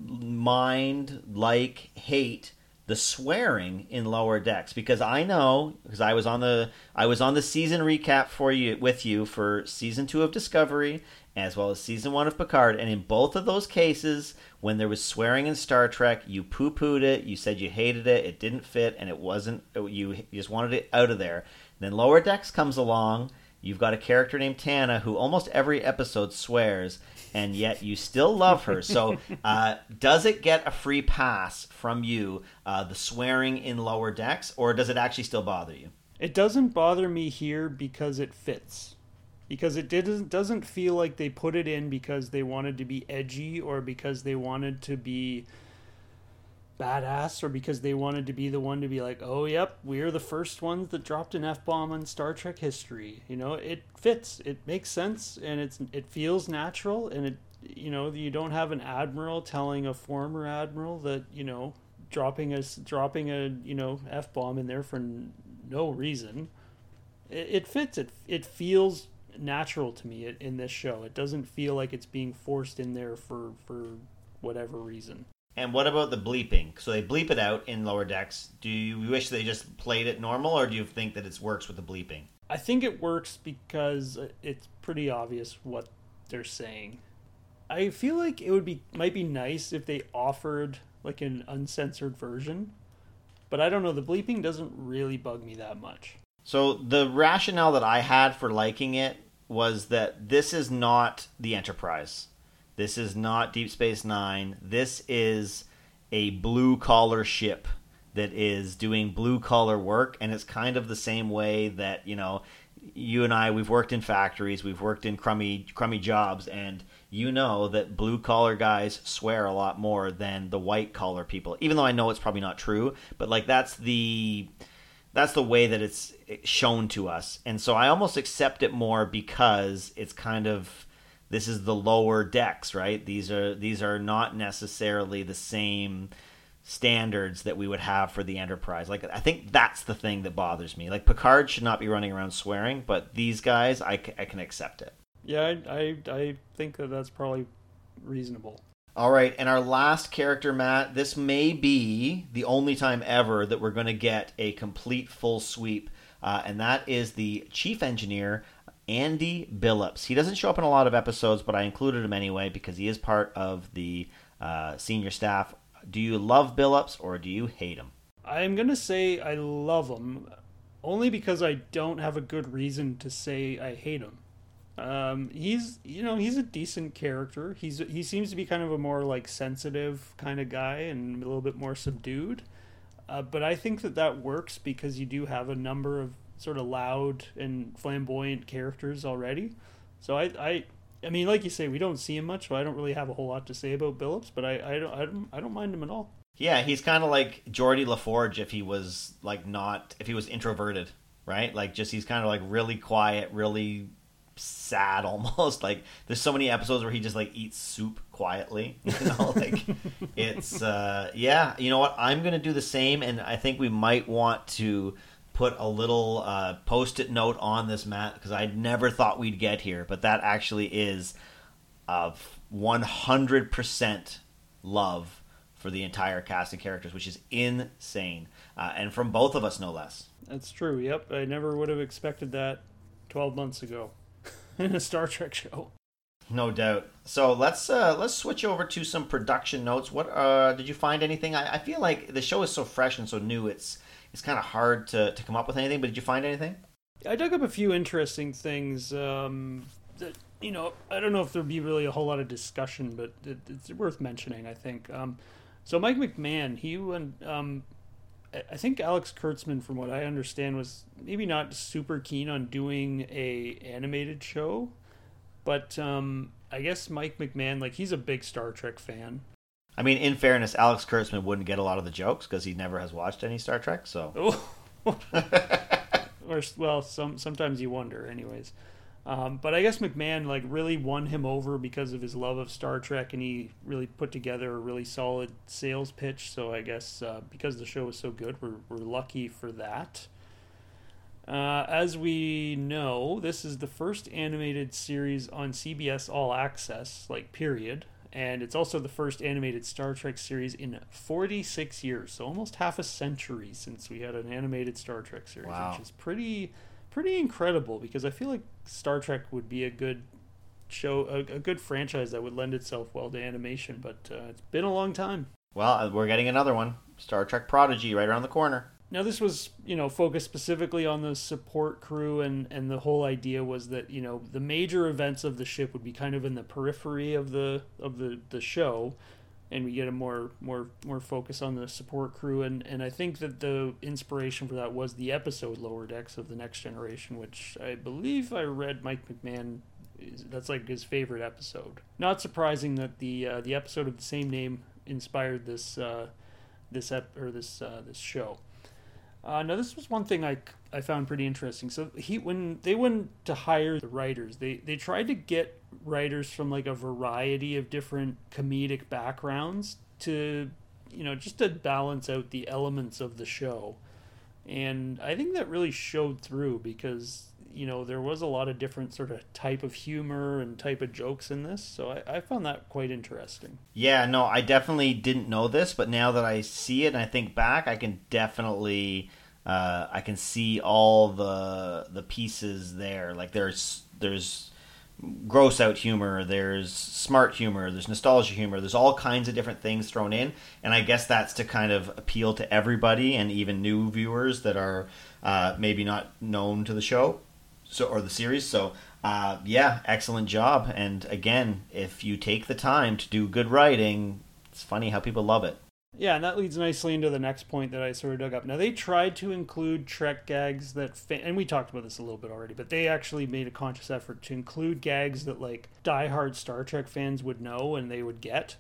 mind like hate the swearing in lower decks? Because I know because I was on the I was on the season recap for you with you for season 2 of Discovery as well as season 1 of Picard and in both of those cases when there was swearing in Star Trek you poo-pooed it you said you hated it it didn't fit and it wasn't you just wanted it out of there then lower decks comes along you've got a character named T'Ana who almost every episode swears and yet you still love her. So, uh, does it get a free pass from you, uh, the swearing in lower decks, or does it actually still bother you? It doesn't bother me here because it fits. Because it didn't doesn't feel like they put it in because they wanted to be edgy or because they wanted to be badass or because they wanted to be the one to be like, oh, yep, we're the first ones that dropped an F bomb on Star Trek history. You know, it fits, it makes sense, and it's it feels natural, and it you know you don't have an admiral telling a former admiral that you know dropping a dropping a you know f bomb in there for no reason. It, it fits. It it feels natural to me in this show. It doesn't feel like it's being forced in there for for whatever reason. And what about the bleeping? So they bleep it out in lower decks. Do you wish they just played it normal, or do you think that it works with the bleeping? I think it works because it's pretty obvious what they're saying. I feel like it would be might be nice if they offered like an uncensored version, but I don't know. The bleeping doesn't really bug me that much. So the rationale that I had for liking it was that this is not the Enterprise. This is not Deep Space Nine. This is a blue collar ship that is doing blue collar work, and it's kind of the same way that you know you and I we've worked in factories, we've worked in crummy crummy jobs, and you know that blue collar guys swear a lot more than the white collar people. Even though I know it's probably not true, but like that's the that's the way that it's shown to us, and so I almost accept it more because it's kind of this is the lower decks, right? These are these are not necessarily the same standards that we would have for the Enterprise. Like I think that's the thing that bothers me. Like Picard should not be running around swearing, but these guys, I, I can accept it. Yeah, I, I I think that that's probably reasonable. All right, and our last character, Matt. This may be the only time ever that we're going to get a complete full sweep, uh, and that is the chief engineer Andy Billups. He doesn't show up in a lot of episodes, but I included him anyway because he is part of the uh, senior staff. Do you love Billups or do you hate him? I'm going to say I love him only because I don't have a good reason to say I hate him. Um, he's you know he's a decent character. He's he seems to be kind of a more like sensitive kind of guy and a little bit more subdued. Uh, but I think that that works because you do have a number of sort of loud and flamboyant characters already. So I, I, I mean, like you say, we don't see him much, so I don't really have a whole lot to say about Billups. But I, I don't, I don't, I don't mind him at all. Yeah, he's kind of like Geordi LaForge if he was like not if he was introverted, right? Like just he's kind of like really quiet, really sad almost. Like there's so many episodes where he just like eats soup quietly. You know, like it's uh, yeah. You know what? I'm gonna do the same, and I think we might want to put a little uh, post-it note on this mat because I never thought we'd get here, but that actually is of 100% love for the entire cast and characters, which is insane, uh, and from both of us, no less. That's true. Yep, I never would have expected that 12 months ago in a Star Trek show. No doubt. So let's uh, let's switch over to some production notes. What uh, did you find anything? I, I feel like the show is so fresh and so new. It's it's kind of hard to, to come up with anything. But did you find anything? I dug up a few interesting things. Um, that you know, I don't know if there'd be really a whole lot of discussion, but it, it's worth mentioning. I think. Um, so Mike McMahan, he went. Um, I think Alex Kurtzman, from what I understand, was maybe not super keen on doing a animated show, but um, I guess Mike McMahan, like he's a big Star Trek fan. I mean, in fairness, Alex Kurtzman wouldn't get a lot of the jokes because he never has watched any Star Trek. So, or well, some sometimes you wonder. Anyways, um, but I guess McMahan like really won him over because of his love of Star Trek, and he really put together a really solid sales pitch. So I guess uh, because the show was so good, we're we're lucky for that. Uh, as we know, this is the first animated series on CBS All Access, like period, and it's also the first animated Star Trek series in 46 years, so almost half a century since we had an animated Star Trek series, wow. which is pretty pretty incredible because I feel like Star Trek would be a good show, a, a good franchise that would lend itself well to animation, but uh, it's been a long time. Well, uh, we're getting another one, Star Trek Prodigy, right around the corner. Now this was, you know, focused specifically on the support crew and and the whole idea was that, you know, the major events of the ship would be kind of in the periphery of the of the the show and we get a more more more focus on the support crew and and I think that the inspiration for that was the episode Lower Decks of the Next Generation, which I believe I read Mike McMahan that's like his favorite episode. Not surprising that the uh, the episode of the same name inspired this uh, this ep- or this uh, this show. Uh, now this was one thing I, I found pretty interesting. So he when they went to hire the writers, they they tried to get writers from like a variety of different comedic backgrounds to you know just to balance out the elements of the show. And I think that really showed through because you know there was a lot of different sort of type of humor and type of jokes in this so I, I, found that quite interesting yeah no i definitely didn't know this but now that i see it and i think back i can definitely uh, i can see all the the pieces there like there's there's gross out humor there's smart humor there's nostalgia humor there's all kinds of different things thrown in and i guess that's to kind of appeal to everybody and even new viewers that are uh, maybe not known to the show so or the series. So uh, yeah, excellent job. And again, if you take the time to do good writing, it's funny how people love it. Yeah, and that leads nicely into the next point that I sort of dug up. Now they tried to include Trek gags that, fa- and we talked about this a little bit already, but they actually made a conscious effort to include gags that like diehard Star Trek fans would know and they would get,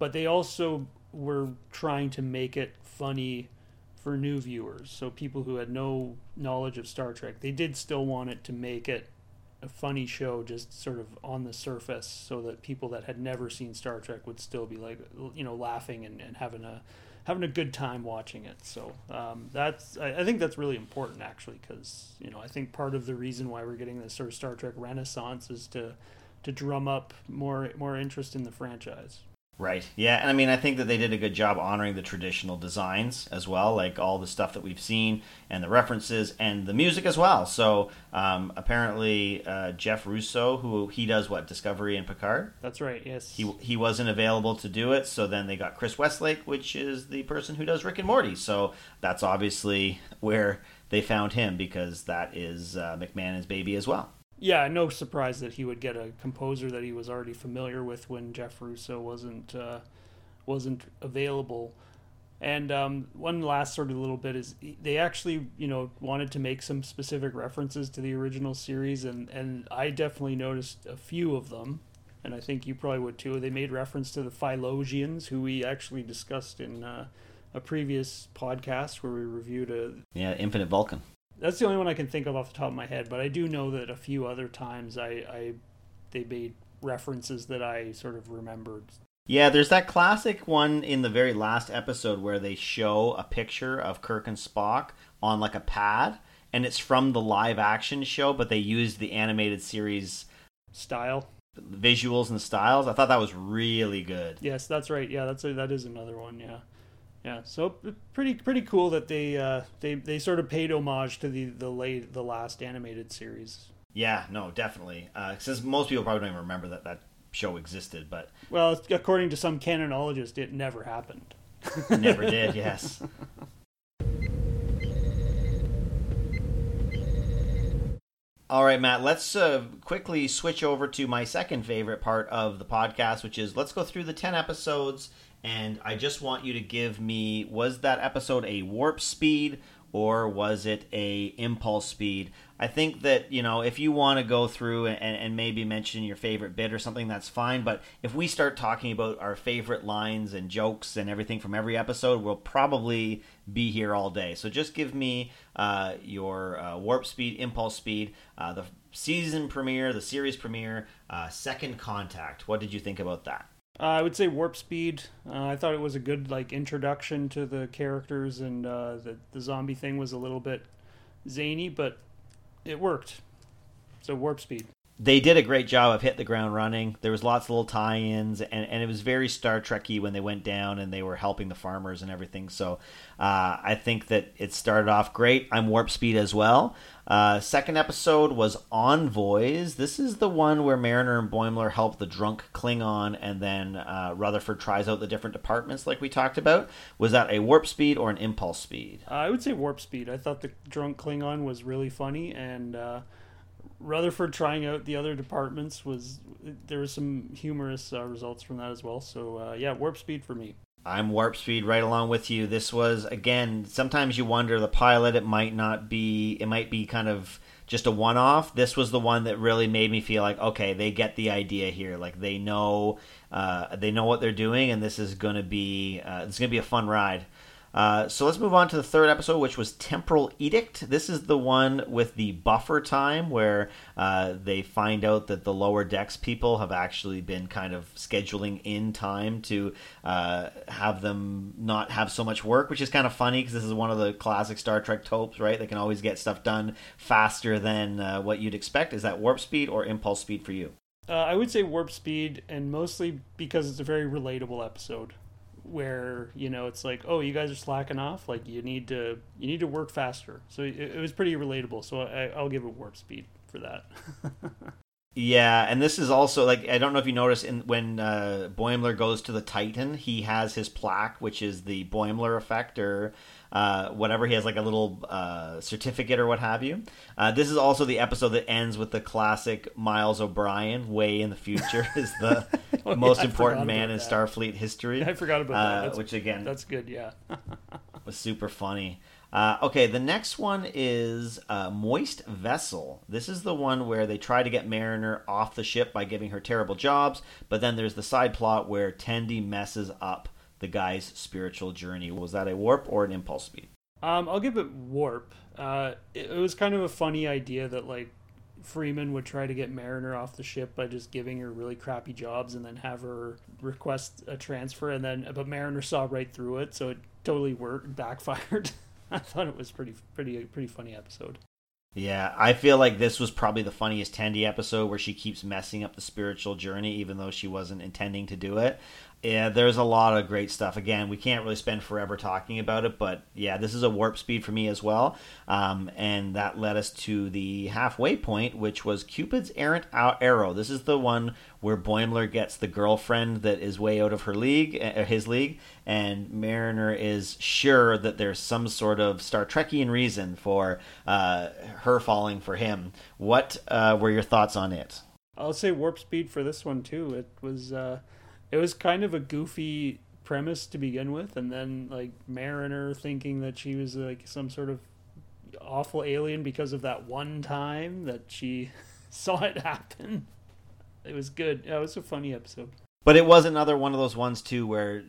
but they also were trying to make it funny for new viewers, so people who had no knowledge of Star Trek. They did still want it to make it a funny show just sort of on the surface so that people that had never seen Star Trek would still be like you know laughing and, and having a having a good time watching it. So um, that's I, I, think that's really important actually because you know I think part of the reason why we're getting this sort of Star Trek renaissance is to to drum up more more interest in the franchise. Right. Yeah, and I mean, I think that they did a good job honoring the traditional designs as well, like all the stuff that we've seen and the references and the music as well. So um, apparently, uh, Jeff Russo, who he does what Discovery and Picard. That's right. Yes. He he wasn't available to do it, so then they got Chris Westlake, which is the person who does Rick and Morty. So that's obviously where they found him because that is uh, McMahan's baby as well yeah, no surprise that he would get a composer that he was already familiar with when Jeff Russo wasn't uh, wasn't available. And um, one last sort of little bit is they actually, you know, wanted to make some specific references to the original series, and and I definitely noticed a few of them, and I think you probably would too. They made reference to the Phylosians, who we actually discussed in uh, a previous podcast where we reviewed a yeah Infinite Vulcan that's the only one I can think of off the top of my head. But I do know that a few other times I, I they made references that I sort of remembered. Yeah, there's that classic one in the very last episode where they show a picture of Kirk and Spock on like a pad, and it's from the live action show, but they used the animated series Style. visuals and styles. I thought that was really good. Yes, that's right. Yeah, that's a, that is another one. Yeah, yeah. So pretty pretty cool that they uh, they they sort of paid homage to the the late the last animated series. Yeah, no, definitely. Uh, since most people probably don't even remember that that show existed, but Well, according to some canonologist, it never happened. never did. Yes. All right, Matt, let's uh, quickly switch over to my second favorite part of the podcast, which is let's go through the 10 episodes. And I just want you to give me was that episode a warp speed or was it a impulse speed? I think that you know if you want to go through and, and maybe mention your favorite bit or something, that's fine. But if we start talking about our favorite lines and jokes and everything from every episode, we'll probably be here all day. So just give me uh, your uh, warp speed, impulse speed, uh, the season premiere, the series premiere, uh, second contact. What did you think about that? Uh, I would say warp speed. Uh, I thought it was a good like introduction to the characters, and uh, the the zombie thing was a little bit zany, but it worked. So warp speed. They did a great job of hit the ground running. There was lots of little tie-ins, and, and it was very Star Trekky when they went down and they were helping the farmers and everything. So uh, I think that it started off great. I'm warp speed as well. Uh, second episode was Envoys. This is the one where Mariner and Boimler help the drunk Klingon, and then uh, Rutherford tries out the different departments, like we talked about. Was that a warp speed or an impulse speed? Uh, I would say warp speed. I thought the drunk Klingon was really funny, and uh, Rutherford trying out the other departments was there was some humorous uh, results from that as well. So uh, yeah, warp speed for me. I'm warp speed right along with you. This was again. Sometimes you wonder the pilot. It might not be. It might be kind of just a one off. This was the one that really made me feel like okay, they get the idea here. Like they know. Uh, they know what they're doing, and this is to be. Uh, going to be a fun ride. Uh, so let's move on to the third episode, which was Temporal Edict. This is the one with the buffer time where uh, they find out that the lower decks people have actually been kind of scheduling in time to uh, have them not have so much work, which is kind of funny because this is one of the classic Star Trek tropes, right? They can always get stuff done faster than uh, what you'd expect. Is that warp speed or impulse speed for you? Uh, I would say warp speed, and mostly because it's a very relatable episode where you know it's like oh you guys are slacking off like you need to you need to work faster. So it, it was pretty relatable. So I, i'll give it warp speed for that. Yeah and this is also like i don't know if you notice in when uh, boimler goes to the titan he has his plaque which is the boimler effect or uh, whatever. He has like a little uh, certificate or what have you. Uh, this is also the episode that ends with the classic Miles O'Brien, way in the future, is the oh, most yeah, important man in that. Starfleet history. I forgot about that. Uh, which again, that's good. Yeah, was super funny. Uh, okay, the next one is uh, Moist Vessel. This is the one where they try to get Mariner off the ship by giving her terrible jobs, but then there's the side plot where Tendi messes up the guy's spiritual journey. Was that a warp or an impulse speed? Um, I'll give it warp. Uh, it, it was kind of a funny idea that like Freeman would try to get Mariner off the ship by just giving her really crappy jobs and then have her request a transfer and then but Mariner saw right through it so it totally worked backfired. I thought it was pretty pretty pretty funny episode. Yeah, I feel like this was probably the funniest Tendi episode where she keeps messing up the spiritual journey even though she wasn't intending to do it yeah, there's a lot of great stuff. Again, we can't really spend forever talking about it, but yeah, this is a warp speed for me as well. Um, and that led us to the halfway point, which was Cupid's errant arrow. This is the one where Boimler gets the girlfriend that is way out of her league, uh, his league, and Mariner is sure that there's some sort of Star Trekian reason for uh, her falling for him. What uh, were your thoughts on it? I'll say warp speed for this one too. It was uh, it was kind of a goofy premise to begin with, and then like Mariner thinking that she was like some sort of awful alien because of that one time that she saw it happen. It was good. It was a funny episode. But it was another one of those ones too where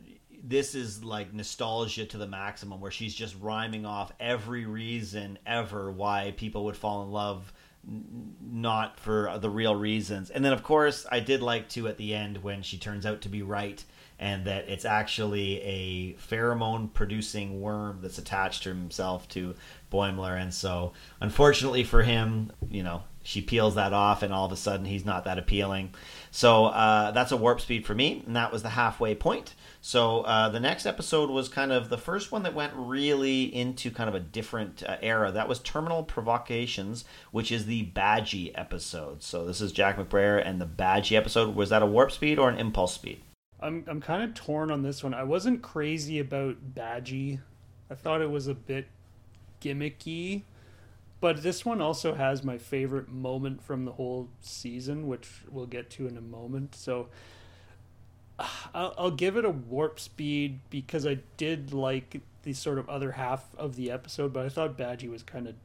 this is like nostalgia to the maximum where she's just rhyming off every reason ever why people would fall in love not for the real reasons. And then of course i did like to at the end when she turns out to be right and that it's actually a pheromone producing worm that's attached himself to Boimler. And so unfortunately for him you know she peels that off and all of a sudden he's not that appealing. So uh, that's a warp speed for me and that was the halfway point so uh, the next episode was kind of the first one that went really into kind of a different uh, era. That was Terminal Provocations, which is the Badgie episode. So this is Jack McBrayer and the Badgie episode. Was that a warp speed or an impulse speed? I'm I'm kind of torn on this one. I wasn't crazy about Badgie. I thought it was a bit gimmicky. But this one also has my favorite moment from the whole season, which we'll get to in a moment. So I'll, I'll give it a warp speed because I did like the sort of other half of the episode, but I thought Badgie was kind of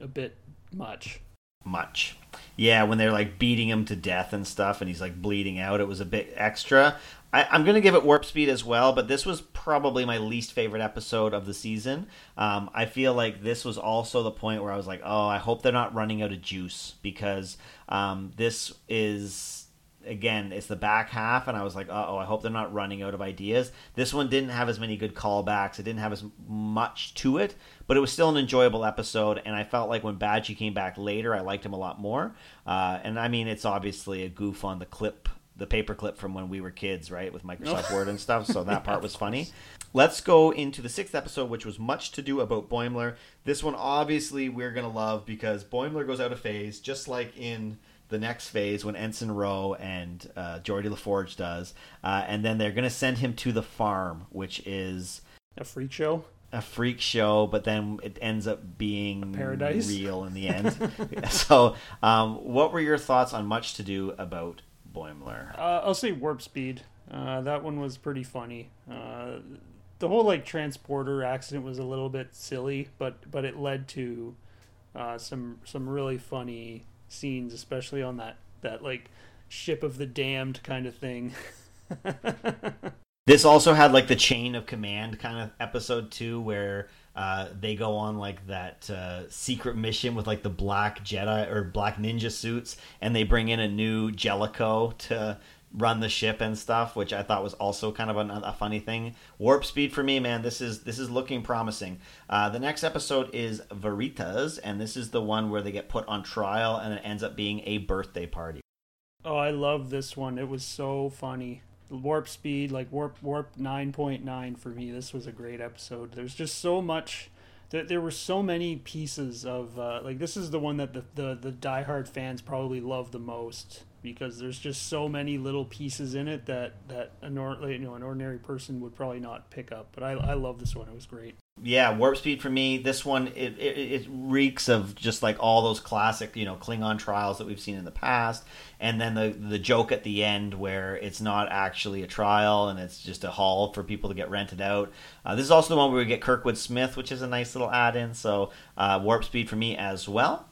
a bit much. Much. Yeah, when they're like beating him to death and stuff and he's like bleeding out, it was a bit extra. I, am going to give it warp speed as well, but this was probably my least favorite episode of the season. Um, I feel like this was also the point where I was like, oh, I hope they're not running out of juice because um, this is again, it's the back half, and I was like, oh, I hope they're not running out of ideas. This one didn't have as many good callbacks. It didn't have as much to it, but it was still an enjoyable episode. And I felt like when Badgie came back later, I liked him a lot more. Uh, and I mean, it's obviously a goof on the clip, the paperclip from when we were kids, right, with Microsoft Word and stuff. So that part was funny. Let's go into the sixth episode, which was much to do about Boimler. This one, obviously, we're gonna love because Boimler goes out of phase, just like in the next phase when Ensign Ro and uh, Geordi LaForge does, uh, and then they're going to send him to the farm, which is a freak show. A freak show, but then it ends up being a paradise real in the end. so, um, what were your thoughts on Much to Do about Boimler? Uh, I'll say Warp Speed. Uh, that one was pretty funny. Uh, the whole like transporter accident was a little bit silly, but but it led to uh, some some really funny scenes, especially on that that like ship of the damned kind of thing. this also had like the chain of command kind of episode too, where uh, they go on like that uh, secret mission with like the black Jedi or black ninja suits, and they bring in a new Jellicoe to run the ship and stuff, which I thought was also kind of a, a funny thing. Warp speed for me, man. This is this is looking promising. Uh, the next episode is Veritas, and this is the one where they get put on trial, and it ends up being a birthday party. Oh, I love this one. It was so funny. Warp speed, like warp warp nine point nine for me. This was a great episode. There's just so much. There, there were so many pieces of uh, like this is the one that the, the the diehard fans probably love the most because there's just so many little pieces in it that that a you know an ordinary person would probably not pick up. But I I love this one. It was great. Yeah, warp speed for me. This one it, it, it reeks of just like all those classic you know Klingon trials that we've seen in the past, and then the the joke at the end where it's not actually a trial and it's just a hall for people to get rented out. Uh, this is also the one where we get Kurtwood Smith, which is a nice little add-in. So uh, warp speed for me as well.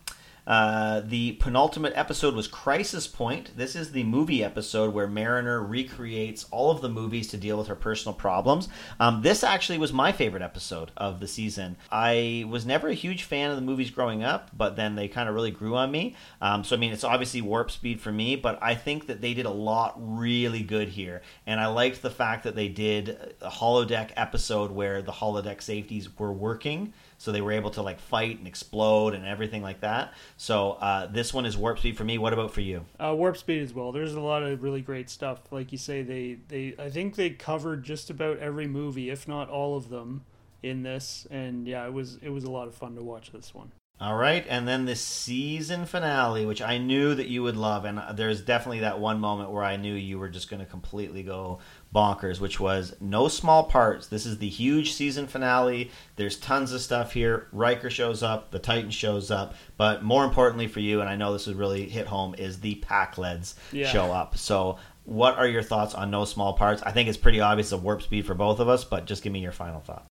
Uh, the penultimate episode was Crisis Point. This is the movie episode where Mariner recreates all of the movies to deal with her personal problems. Um, this actually was my favorite episode of the season. I was never a huge fan of the movies growing up, but then they kind of really grew on me. Um, so, I mean, it's obviously warp speed for me, but I think that they did a lot really good here. And I liked the fact that they did a holodeck episode where the holodeck safeties were working so they were able to like fight and explode and everything like that. So uh, this one is warp speed for me. What about for you? Uh, warp speed as well. There's a lot of really great stuff. Like you say, they they I think they covered just about every movie, if not all of them, in this. And yeah, it was it was a lot of fun to watch this one. All right, and then the season finale, which I knew that you would love, and there's definitely that one moment where I knew you were just going to completely go bonkers, which was no small parts. This is the huge season finale. There's tons of stuff here. Riker shows up, the Titan shows up, but more importantly for you, and I know this would really hit home, is the Pakleds yeah. show up. So, what are your thoughts on no small parts? I think it's pretty obvious a warp speed for both of us, but just give me your final thought.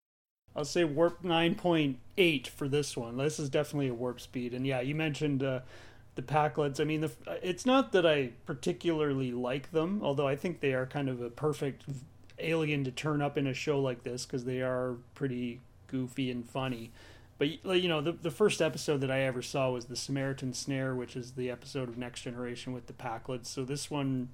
I'll say warp 9.8 for this one. This is definitely a warp speed. And yeah, you mentioned uh, the Pakleds. I mean, the, it's not that I particularly like them, although I think they are kind of a perfect alien to turn up in a show like this because they are pretty goofy and funny. But you know, the the first episode that I ever saw was the Samaritan Snare, which is the episode of Next Generation with the Pakleds. So this one,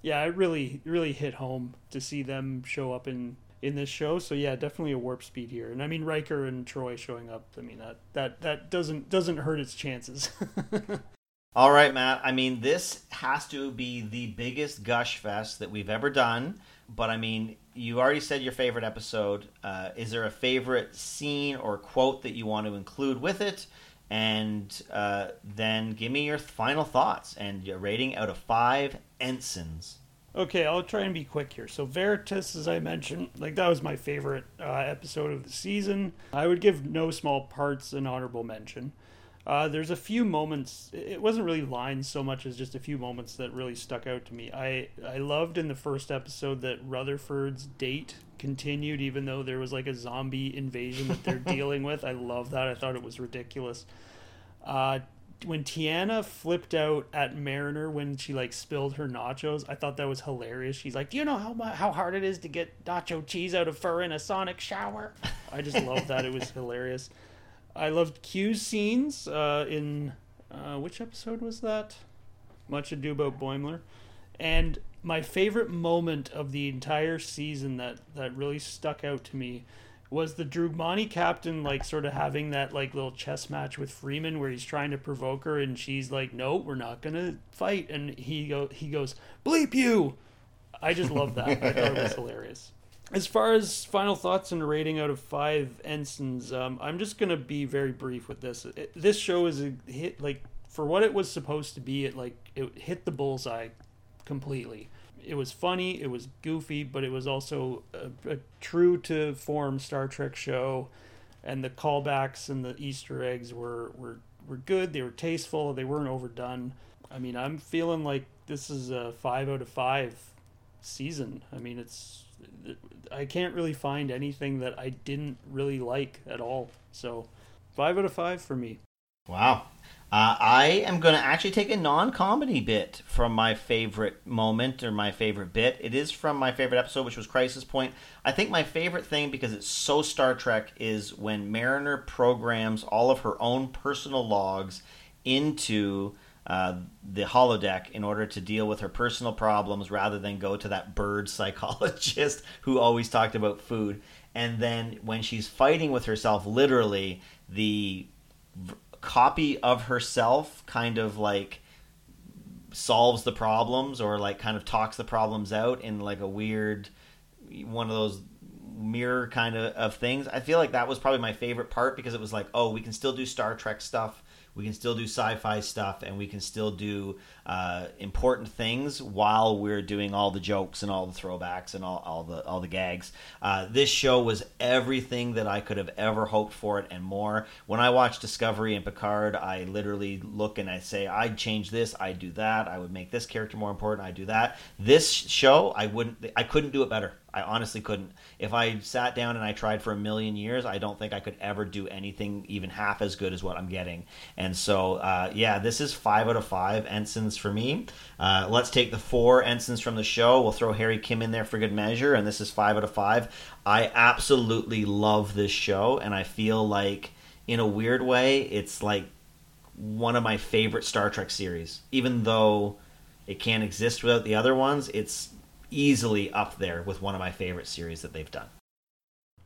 yeah, it really really hit home to see them show up in in this show. So yeah, definitely a warp speed here. And I mean Riker and Troi showing up. I mean that that that doesn't doesn't hurt its chances. All right, Matt. I mean, this has to be the biggest gush fest that we've ever done. But I mean, you already said your favorite episode. Uh, is there a favorite scene or quote that you want to include with it? And uh, then give me your final thoughts and your rating out of five ensigns. Okay, I'll try and be quick here. So Veritas, as I mentioned, like that was my favorite uh, episode of the season. I would give No Small Parts an honorable mention. Uh, there's a few moments. It wasn't really lines so much as just a few moments that really stuck out to me. I I loved in the first episode that Rutherford's date continued, even though there was like a zombie invasion that they're dealing with. I love that. I thought it was ridiculous. Uh, when T'Ana flipped out at Mariner when she like spilled her nachos, I thought that was hilarious. She's like, "Do you know how how hard it is to get nacho cheese out of fur in a sonic shower?" I just love that. It was hilarious. I loved Q's scenes uh, in uh, which episode was that? Much Ado About Boimler, and my favorite moment of the entire season that that really stuck out to me was the Drookmani captain like sort of having that like little chess match with Freeman where he's trying to provoke her and she's like, "No, we're not gonna fight," and he go he goes, "Bleep you." I just love that. I thought it was hilarious. As far as final thoughts and rating out of five ensigns, um, I'm just gonna be very brief with this. It, this show is a hit, like for what it was supposed to be. It like it hit the bullseye completely it was funny, it was goofy, but it was also a, a, true to form Star Trek show, and the callbacks and the Easter eggs were were were good. They were tasteful. They weren't overdone. I mean, I'm feeling like this is a five out of five season. I mean, it's I can't really find anything that I didn't really like at all. So, five out of five for me. Wow. Uh, I am going to actually take a non comedy bit from my favorite moment or my favorite bit. It is from my favorite episode, which was Crisis Point. I think my favorite thing, because it's so Star Trek, is when Mariner programs all of her own personal logs into uh, the holodeck in order to deal with her personal problems rather than go to that bird psychologist who always talked about food. And then when she's fighting with herself, literally, the copy of herself kind of like solves the problems or like kind of talks the problems out in like a weird one of those mirror kind of, of things. I feel like that was probably my favorite part because it was like, oh, we can still do Star Trek stuff we can still do sci-fi stuff and we can still do uh, important things while we're doing all the jokes and all the throwbacks and all, all the all the gags. Uh, this show was everything that I could have ever hoped for it and more. When I watch Discovery and Picard, I literally look and I say, I'd change this, I'd do that, I would make this character more important, I'd do that. This show, I wouldn't, I couldn't do it better. I honestly couldn't. If I sat down and I tried for a million years, I don't think I could ever do anything even half as good as what I'm getting. And so, uh, yeah, this is five out of five ensigns for me. Uh, let's take the four ensigns from the show. We'll throw Harry Kim in there for good measure, and this is five out of five. I absolutely love this show, and I feel like, in a weird way, it's like one of my favorite Star Trek series. Even though it can't exist without the other ones, it's easily up there with one of my favorite series that they've done.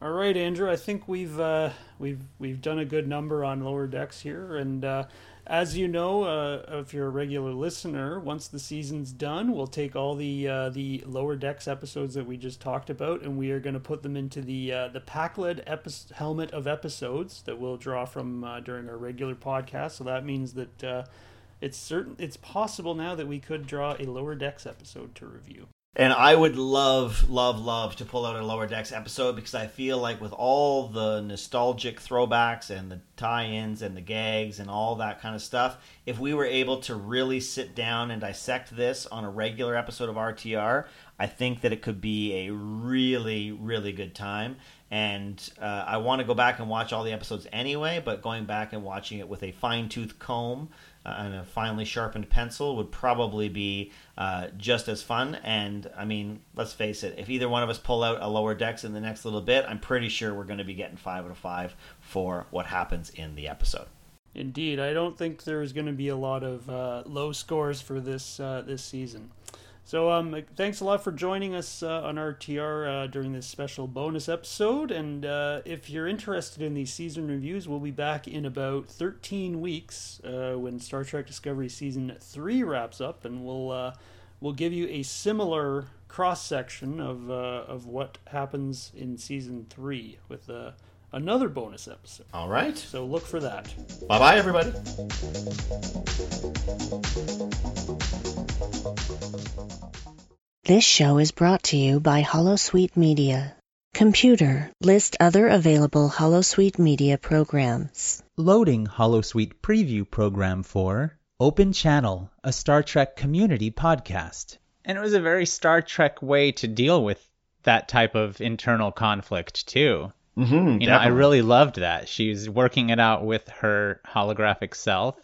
All right, Andrew. I think we've uh, we've we've done a good number on lower decks here, and uh, as you know, uh, if you're a regular listener, once the season's done, we'll take all the uh, the lower decks episodes that we just talked about, and we are going to put them into the uh, the Pakled epi- helmet of episodes that we'll draw from uh, during our regular podcast. So that means that it's certain it's possible now that we could draw a lower decks episode to review. And I would love, love, love to pull out a Lower Decks episode because I feel like with all the nostalgic throwbacks and the tie ins and the gags and all that kind of stuff, if we were able to really sit down and dissect this on a regular episode of RTR, I think that it could be a really, really good time. and uh, I want to go back and watch all the episodes anyway. But going back and watching it with a fine tooth comb and a finely sharpened pencil would probably be uh, just as fun. And I mean, let's face it, if either one of us pull out a lower decks in the next little bit, I'm pretty sure we're going to be getting five out of five for what happens in the episode. Indeed, I don't think there's going to be a lot of uh, low scores for this uh, this season. So, um, thanks a lot for joining us uh, on RTR uh, during this special bonus episode. And uh, if you're interested in these season reviews, we'll be back in about 13 weeks uh, when Star Trek Discovery season three wraps up, and we'll uh, we'll give you a similar cross section of uh, of what happens in season three with another bonus episode. All right. So look for that. Bye bye, everybody. This show is brought to you by Holosuite Media. Computer, list other available Holosuite Media programs. Loading Holosuite preview program for Open Channel, a Star Trek community podcast. And it was a very Star Trek way to deal with that type of internal conflict, too. Mm-hmm, you know, I really loved that. She's working it out with her holographic self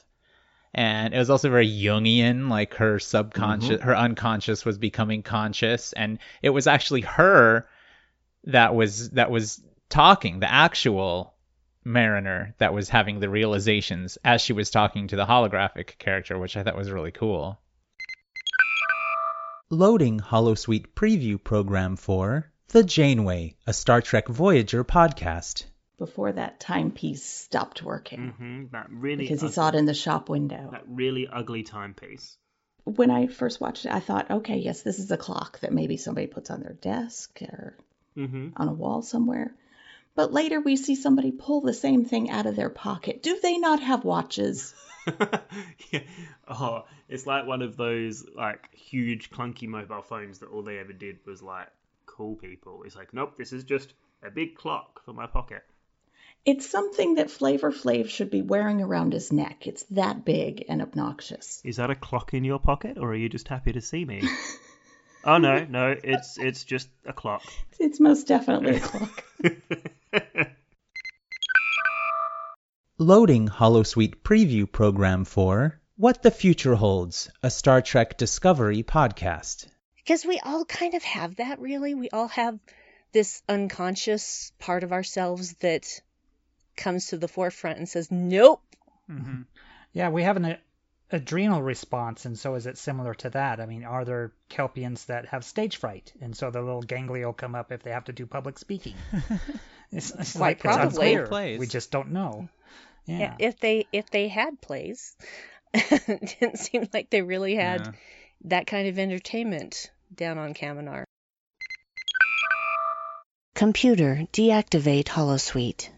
and it was also very Jungian, like her subconscious, mm-hmm. her unconscious was becoming conscious, and it was actually her that was that was talking, the actual Mariner that was having the realizations as she was talking to the holographic character, which I thought was really cool. Loading Holosuite preview program for The Janeway, a Star Trek Voyager podcast before that timepiece stopped working. Mm-hmm, that really because ugly, he saw it in the shop window. That really ugly timepiece. When I first watched it, I thought, okay, yes, this is a clock that maybe somebody puts on their desk or mm-hmm. on a wall somewhere. But later we see somebody pull the same thing out of their pocket. Do they not have watches? yeah. Oh, it's like one of those like huge clunky mobile phones that all they ever did was like call people. It's like, nope, this is just a big clock for my pocket. It's something that Flavor Flav should be wearing around his neck. It's that big and obnoxious. Is that a clock in your pocket, or are you just happy to see me? oh no, no, it's it's just a clock. It's most definitely a clock. Loading Holosuite preview program for What the Future Holds, a Star Trek Discovery podcast. Because we all kind of have that, really. We all have this unconscious part of ourselves that comes to the forefront and says, nope. Mm-hmm. Yeah, we have an adrenal response, and so is it similar to that? I mean, are there Kelpiens that have stage fright, and so the little ganglia will come up if they have to do public speaking? it's, it's Quite like, probably. It's we just don't know. Yeah. yeah. If they if they had plays, it didn't seem like they really had yeah. that kind of entertainment down on Kaminar. Computer, deactivate Holosuite.